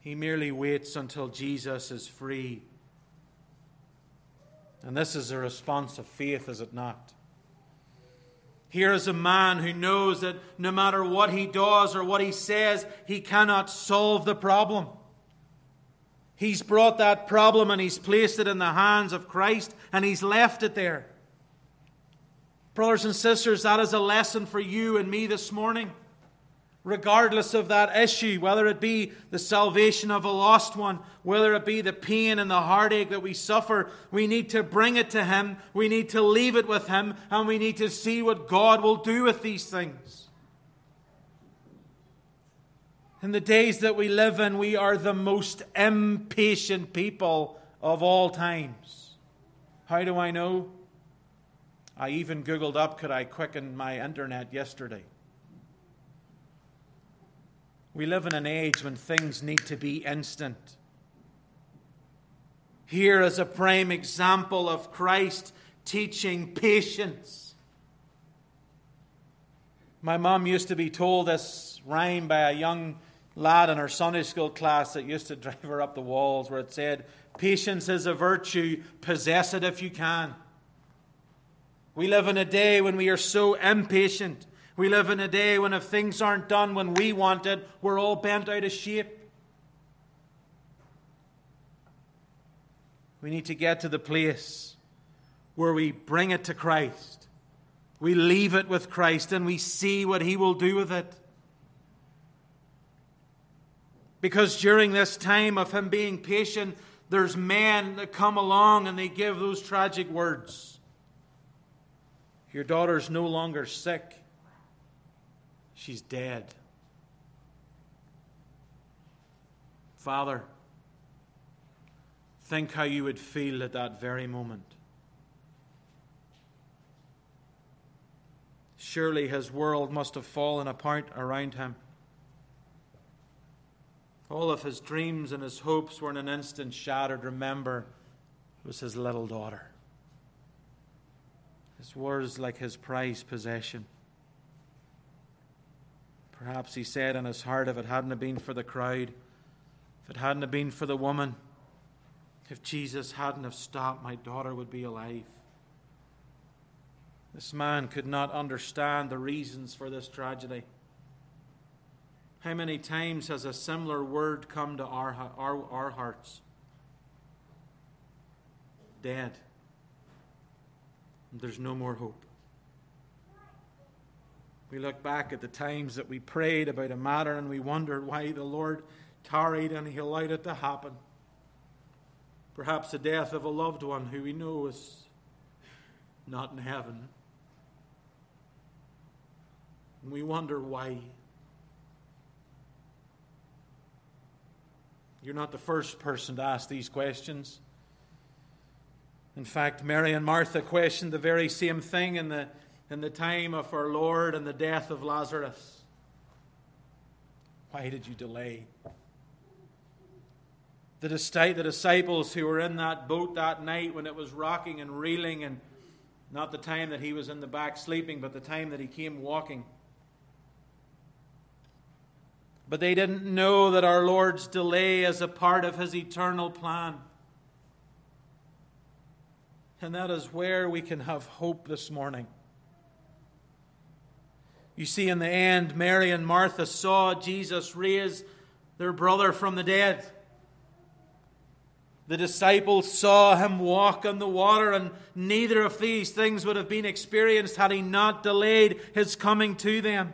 He merely waits until Jesus is free. And this is a response of faith, is it not? Here is a man who knows that no matter what he does or what he says, he cannot solve the problem. He's brought that problem and he's placed it in the hands of Christ and he's left it there. Brothers and sisters, that is a lesson for you and me this morning. Regardless of that issue, whether it be the salvation of a lost one, whether it be the pain and the heartache that we suffer, we need to bring it to Him, we need to leave it with Him, and we need to see what God will do with these things. In the days that we live in, we are the most impatient people of all times. How do I know? I even Googled up, could I quicken my internet yesterday? We live in an age when things need to be instant. Here is a prime example of Christ teaching patience. My mom used to be told this rhyme by a young lad in our Sunday school class that used to drive her up the walls where it said, Patience is a virtue, possess it if you can. We live in a day when we are so impatient. We live in a day when if things aren't done when we want it, we're all bent out of shape. We need to get to the place where we bring it to Christ. We leave it with Christ and we see what He will do with it. Because during this time of him being patient, there's men that come along and they give those tragic words. Your daughter's no longer sick, she's dead. Father, think how you would feel at that very moment. Surely his world must have fallen apart around him. All of his dreams and his hopes were in an instant shattered. Remember, it was his little daughter. His words like his prized possession. Perhaps he said in his heart, if it hadn't been for the crowd, if it hadn't been for the woman, if Jesus hadn't have stopped, my daughter would be alive. This man could not understand the reasons for this tragedy. How many times has a similar word come to our, our, our hearts? Dead. There's no more hope. We look back at the times that we prayed about a matter and we wondered why the Lord tarried and He allowed it to happen. Perhaps the death of a loved one who we know is not in heaven. And we wonder why. You're not the first person to ask these questions. In fact, Mary and Martha questioned the very same thing in the, in the time of our Lord and the death of Lazarus. Why did you delay? The, the disciples who were in that boat that night when it was rocking and reeling, and not the time that he was in the back sleeping, but the time that he came walking. But they didn't know that our Lord's delay is a part of his eternal plan. And that is where we can have hope this morning. You see, in the end, Mary and Martha saw Jesus raise their brother from the dead. The disciples saw him walk on the water, and neither of these things would have been experienced had he not delayed his coming to them.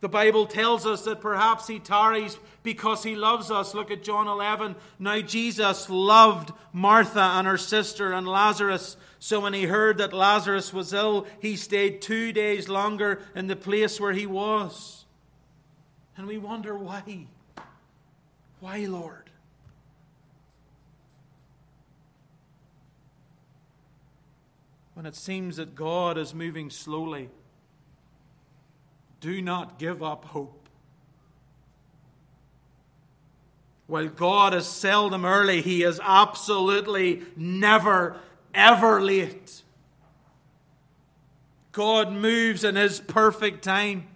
The Bible tells us that perhaps he tarries because he loves us. Look at John 11. Now, Jesus loved Martha and her sister and Lazarus. So, when he heard that Lazarus was ill, he stayed two days longer in the place where he was. And we wonder why. Why, Lord? When it seems that God is moving slowly do not give up hope. While God is seldom early, He is absolutely never, ever late. God moves in His perfect time.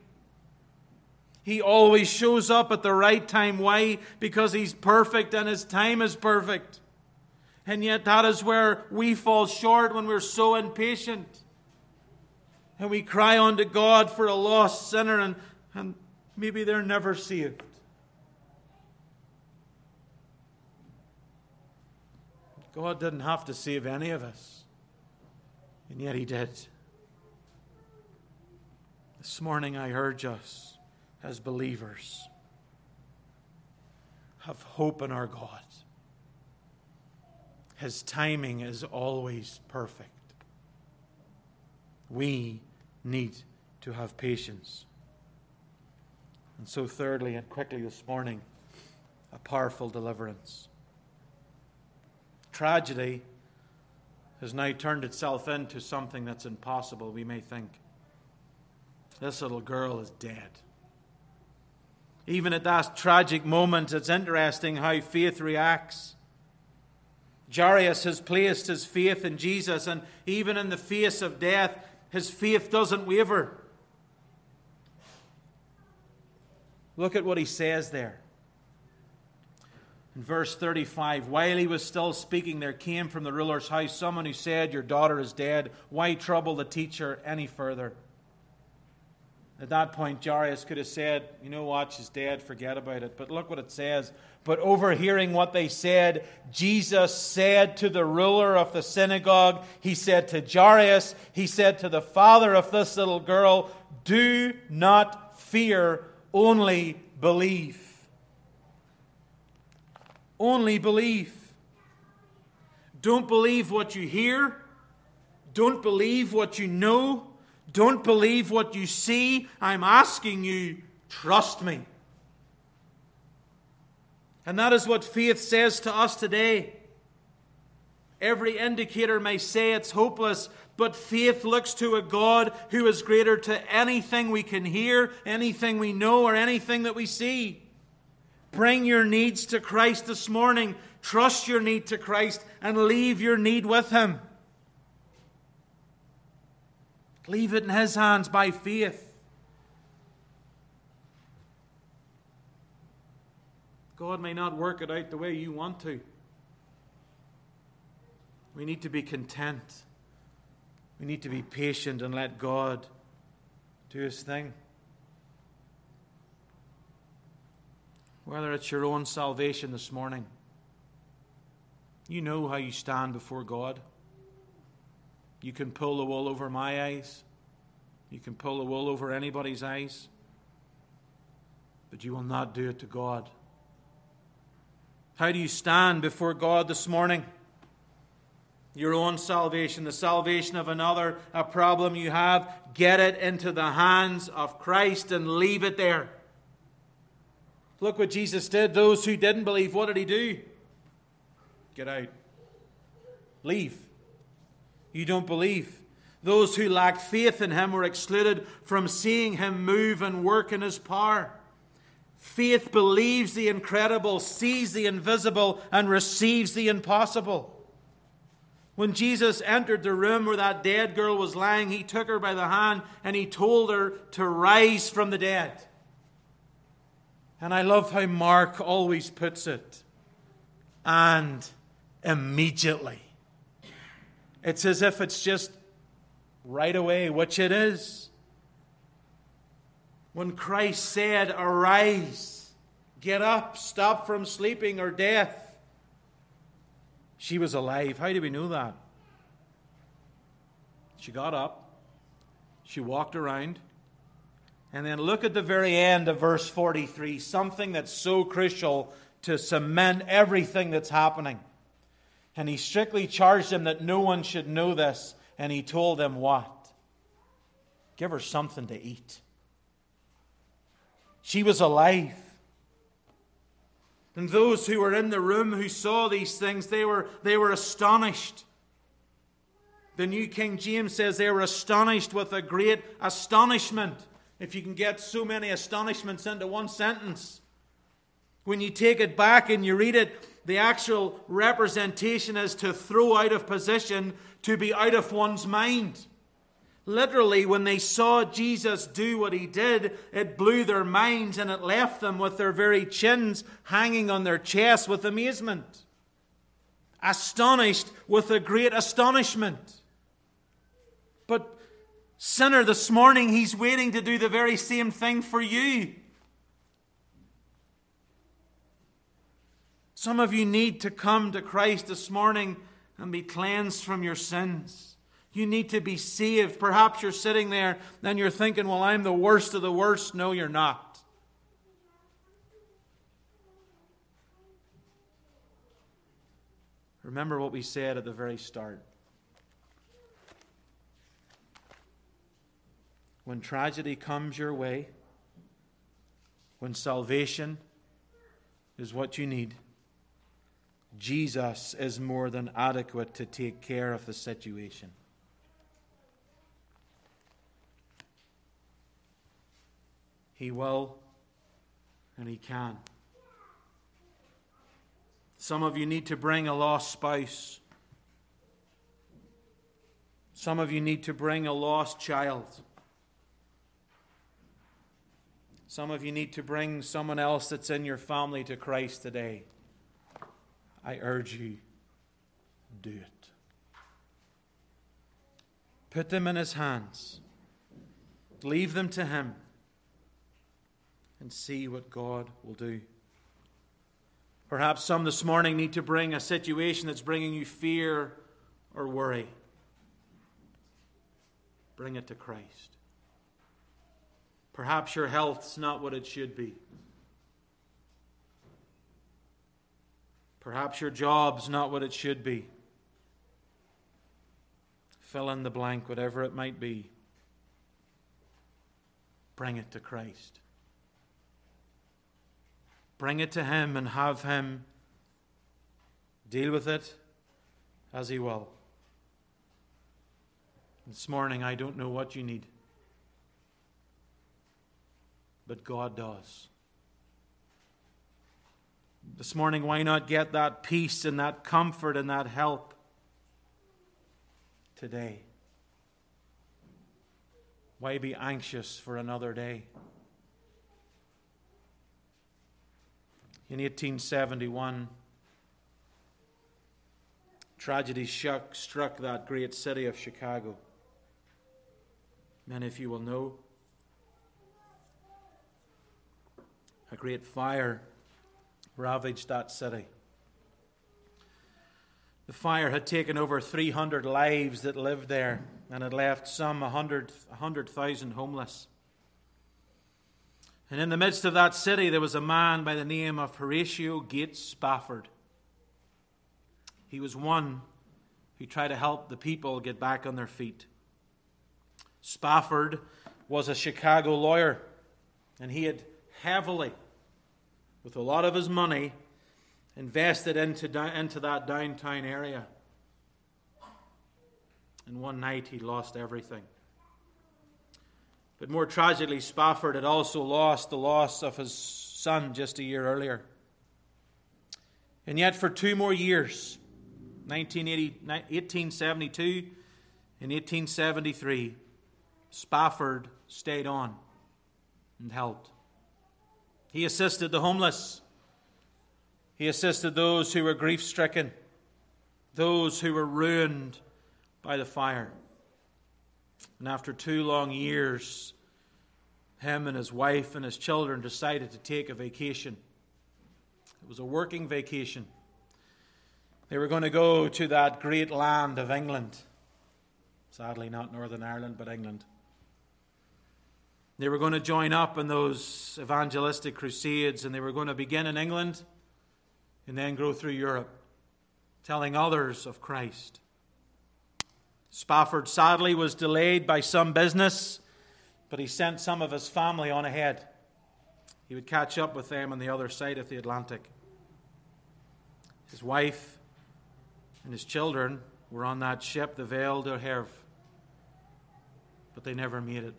He always shows up at the right time. Why? Because He's perfect and His time is perfect. And yet, that is where we fall short when we're so impatient and we cry unto God for a lost sinner, and, and maybe they're never saved. God didn't have to save any of us, and yet He did. This morning I urge us as believers have hope in our God. His timing is always perfect. We need to have patience. And so, thirdly and quickly this morning, a powerful deliverance. Tragedy has now turned itself into something that's impossible, we may think. This little girl is dead. Even at that tragic moment, it's interesting how faith reacts. Jairus has placed his faith in Jesus, and even in the face of death, his faith doesn't waver. Look at what he says there. In verse 35, while he was still speaking, there came from the ruler's house someone who said, Your daughter is dead. Why trouble the teacher any further? At that point, Jairus could have said, You know what? She's dead. Forget about it. But look what it says. But overhearing what they said, Jesus said to the ruler of the synagogue, He said to Jairus, He said to the father of this little girl, Do not fear, only believe. Only believe. Don't believe what you hear. Don't believe what you know. Don't believe what you see. I'm asking you, trust me. And that is what faith says to us today. Every indicator may say it's hopeless, but faith looks to a God who is greater to anything we can hear, anything we know, or anything that we see. Bring your needs to Christ this morning. Trust your need to Christ and leave your need with Him. Leave it in His hands by faith. God may not work it out the way you want to. We need to be content. We need to be patient and let God do His thing. Whether it's your own salvation this morning, you know how you stand before God. You can pull the wool over my eyes. You can pull the wool over anybody's eyes. But you will not do it to God. How do you stand before God this morning? Your own salvation, the salvation of another, a problem you have, get it into the hands of Christ and leave it there. Look what Jesus did. Those who didn't believe, what did he do? Get out. Leave. You don't believe. Those who lacked faith in him were excluded from seeing him move and work in his power. Faith believes the incredible, sees the invisible, and receives the impossible. When Jesus entered the room where that dead girl was lying, he took her by the hand and he told her to rise from the dead. And I love how Mark always puts it. And immediately. It's as if it's just right away, which it is. When Christ said, Arise, get up, stop from sleeping or death, she was alive. How do we know that? She got up, she walked around, and then look at the very end of verse 43, something that's so crucial to cement everything that's happening. And he strictly charged them that no one should know this, and he told them what? Give her something to eat. She was alive. And those who were in the room who saw these things, they were, they were astonished. The New King James says they were astonished with a great astonishment. If you can get so many astonishments into one sentence. When you take it back and you read it, the actual representation is to throw out of position, to be out of one's mind. Literally, when they saw Jesus do what he did, it blew their minds and it left them with their very chins hanging on their chests with amazement. Astonished with a great astonishment. But, sinner, this morning he's waiting to do the very same thing for you. Some of you need to come to Christ this morning and be cleansed from your sins. You need to be saved. Perhaps you're sitting there and you're thinking, well, I'm the worst of the worst. No, you're not. Remember what we said at the very start. When tragedy comes your way, when salvation is what you need, Jesus is more than adequate to take care of the situation. He will and He can. Some of you need to bring a lost spouse. Some of you need to bring a lost child. Some of you need to bring someone else that's in your family to Christ today. I urge you, do it. Put them in His hands, leave them to Him and see what God will do. Perhaps some this morning need to bring a situation that's bringing you fear or worry. Bring it to Christ. Perhaps your health's not what it should be. Perhaps your job's not what it should be. Fill in the blank, whatever it might be. Bring it to Christ. Bring it to Him and have Him deal with it as He will. This morning, I don't know what you need, but God does. This morning, why not get that peace and that comfort and that help today? Why be anxious for another day? In 1871. Tragedy struck, that great city of Chicago. Many of you will know. A great fire ravaged that city. The fire had taken over 300 lives that lived there and had left some 100,000 100, homeless. And in the midst of that city, there was a man by the name of Horatio Gates Spafford. He was one who tried to help the people get back on their feet. Spafford was a Chicago lawyer, and he had heavily, with a lot of his money, invested into, into that downtown area. And one night he lost everything. But more tragically, Spafford had also lost the loss of his son just a year earlier. And yet, for two more years, 1872 and 1873, Spafford stayed on and helped. He assisted the homeless. He assisted those who were grief stricken, those who were ruined by the fire. And after two long years, him and his wife and his children decided to take a vacation. It was a working vacation. They were going to go to that great land of England. Sadly, not Northern Ireland, but England. They were going to join up in those evangelistic crusades, and they were going to begin in England and then go through Europe, telling others of Christ. Spafford sadly was delayed by some business, but he sent some of his family on ahead. He would catch up with them on the other side of the Atlantic. His wife and his children were on that ship, the Ville du Havre, but they never made it.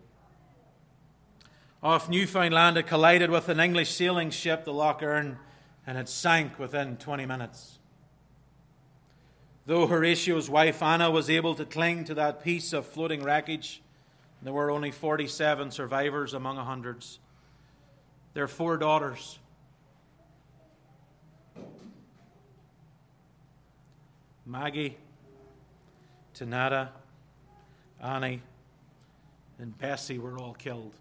Off Newfoundland, it collided with an English sailing ship, the Loch Earn, and it sank within 20 minutes. Though Horatio's wife Anna was able to cling to that piece of floating wreckage, there were only 47 survivors among hundreds. Their four daughters. Maggie, Tanetta, Annie, and Bessie were all killed.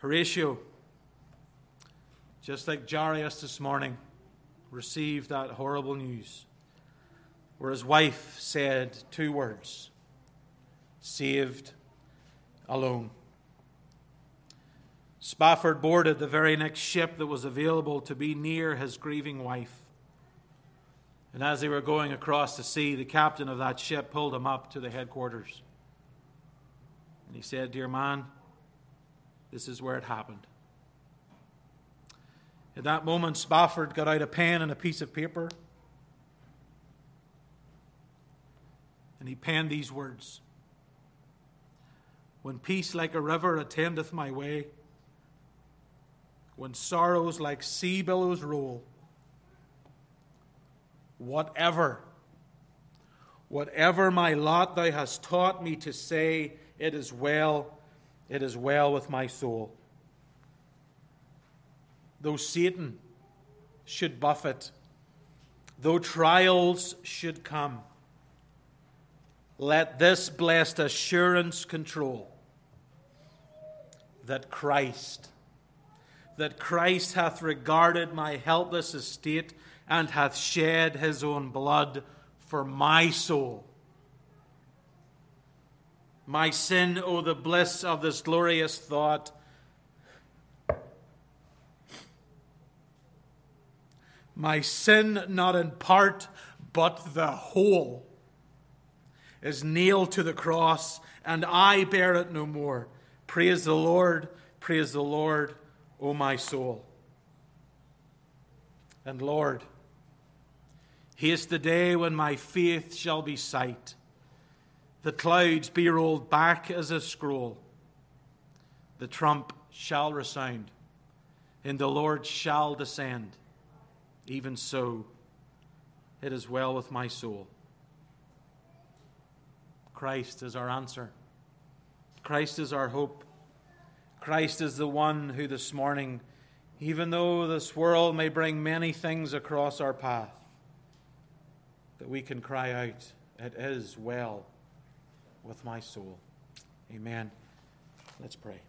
Horatio, just like Jairus this morning, received that horrible news where his wife said two words saved alone. Spafford boarded the very next ship that was available to be near his grieving wife. And as they were going across the sea, the captain of that ship pulled him up to the headquarters. And he said, Dear man, this is where it happened. At that moment, Spafford got out a pen and a piece of paper. And he penned these words When peace like a river attendeth my way, when sorrows like sea billows roll, whatever, whatever my lot thou hast taught me to say, it is well, it is well with my soul though Satan should buffet, though trials should come, let this blessed assurance control that Christ, that Christ hath regarded my helpless estate and hath shed his own blood for my soul. My sin, oh, the bliss of this glorious thought My sin, not in part, but the whole, is nailed to the cross, and I bear it no more. Praise the Lord, praise the Lord, O my soul. And Lord, haste the day when my faith shall be sight, the clouds be rolled back as a scroll, the trump shall resound, and the Lord shall descend even so, it is well with my soul. Christ is our answer. Christ is our hope. Christ is the one who this morning, even though this world may bring many things across our path, that we can cry out, It is well with my soul. Amen. Let's pray.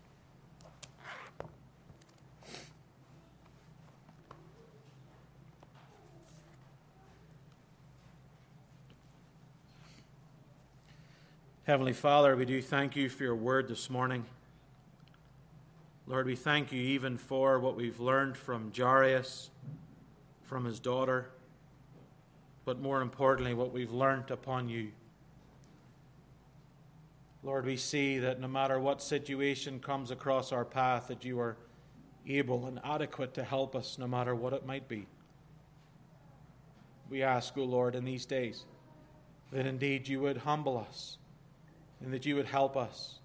Heavenly Father, we do thank you for your word this morning. Lord, we thank you even for what we've learned from Jairus, from his daughter, but more importantly, what we've learned upon you. Lord, we see that no matter what situation comes across our path, that you are able and adequate to help us no matter what it might be. We ask, O Lord, in these days, that indeed you would humble us and that you would help us,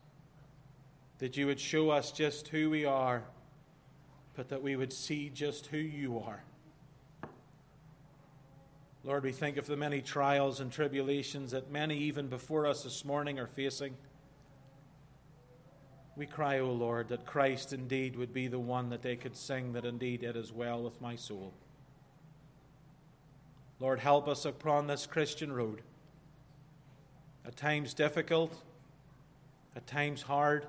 that you would show us just who we are, but that we would see just who you are. Lord, we think of the many trials and tribulations that many, even before us this morning, are facing. We cry, O Lord, that Christ indeed would be the one that they could sing, that indeed it is well with my soul. Lord, help us upon this Christian road. At times difficult, at times hard,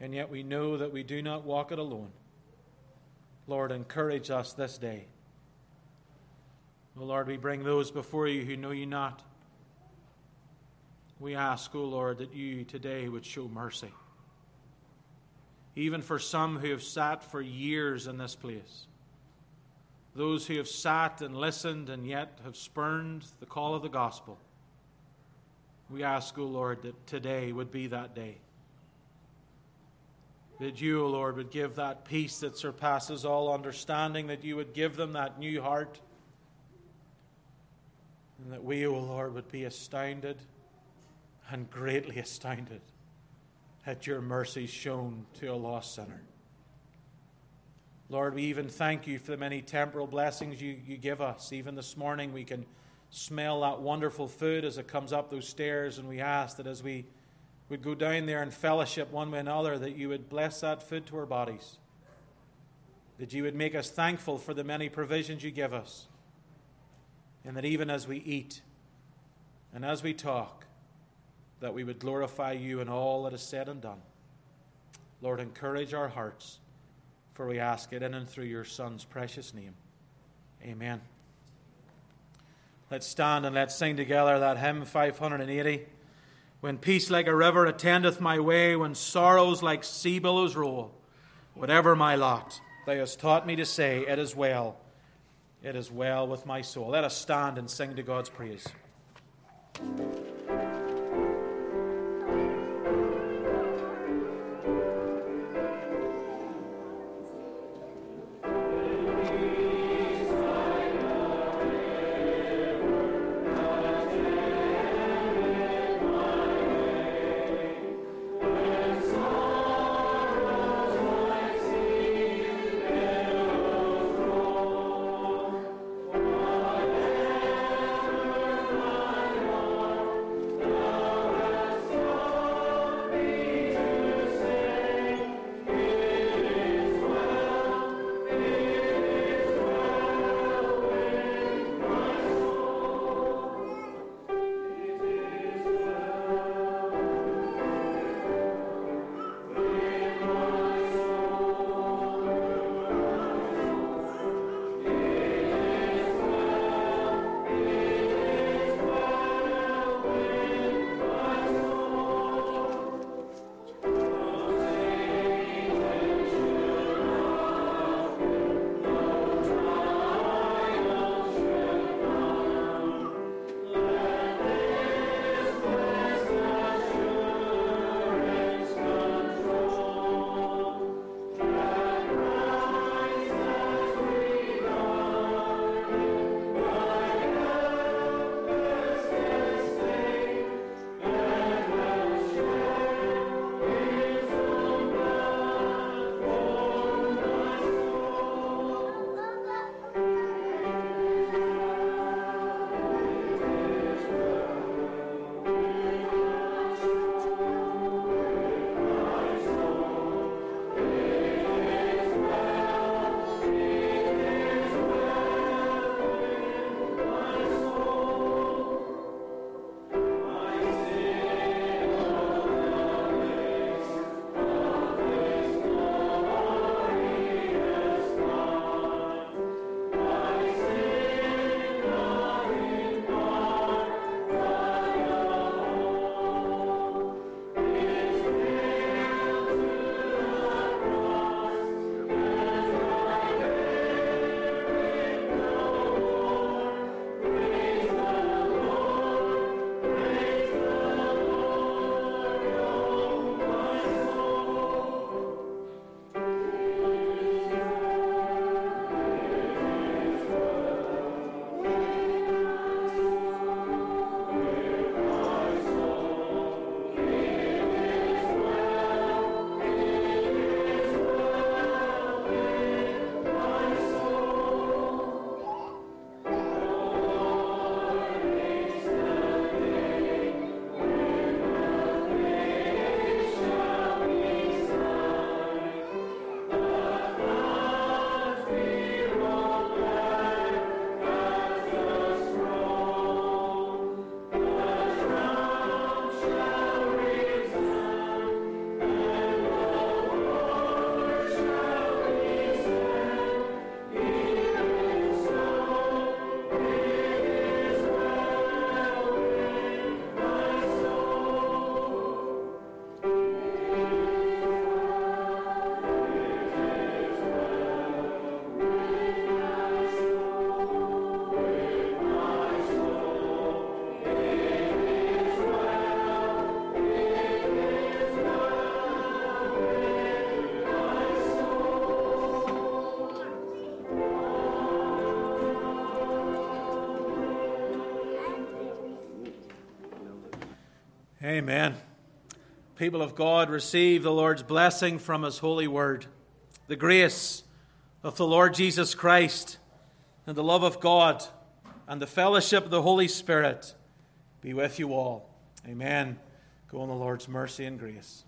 and yet we know that we do not walk it alone. Lord, encourage us this day. O Lord, we bring those before you who know you not. We ask, O Lord, that you today would show mercy even for some who have sat for years in this place. Those who have sat and listened and yet have spurned the call of the gospel. We ask, O oh Lord, that today would be that day. That you, O oh Lord, would give that peace that surpasses all understanding, that you would give them that new heart, and that we, O oh Lord, would be astounded and greatly astounded at your mercy shown to a lost sinner. Lord, we even thank you for the many temporal blessings you, you give us. Even this morning, we can smell that wonderful food as it comes up those stairs, and we ask that as we would go down there and fellowship one with another, that you would bless that food to our bodies, that you would make us thankful for the many provisions you give us, and that even as we eat and as we talk, that we would glorify you in all that is said and done. Lord, encourage our hearts, for we ask it in and through your Son's precious name. Amen. Let's stand and let's sing together that hymn 580. When peace like a river attendeth my way, when sorrows like sea billows roll, whatever my lot, thou hast taught me to say, It is well, it is well with my soul. Let us stand and sing to God's praise. Amen. People of God, receive the Lord's blessing from his holy word. The grace of the Lord Jesus Christ and the love of God and the fellowship of the Holy Spirit be with you all. Amen. Go in the Lord's mercy and grace.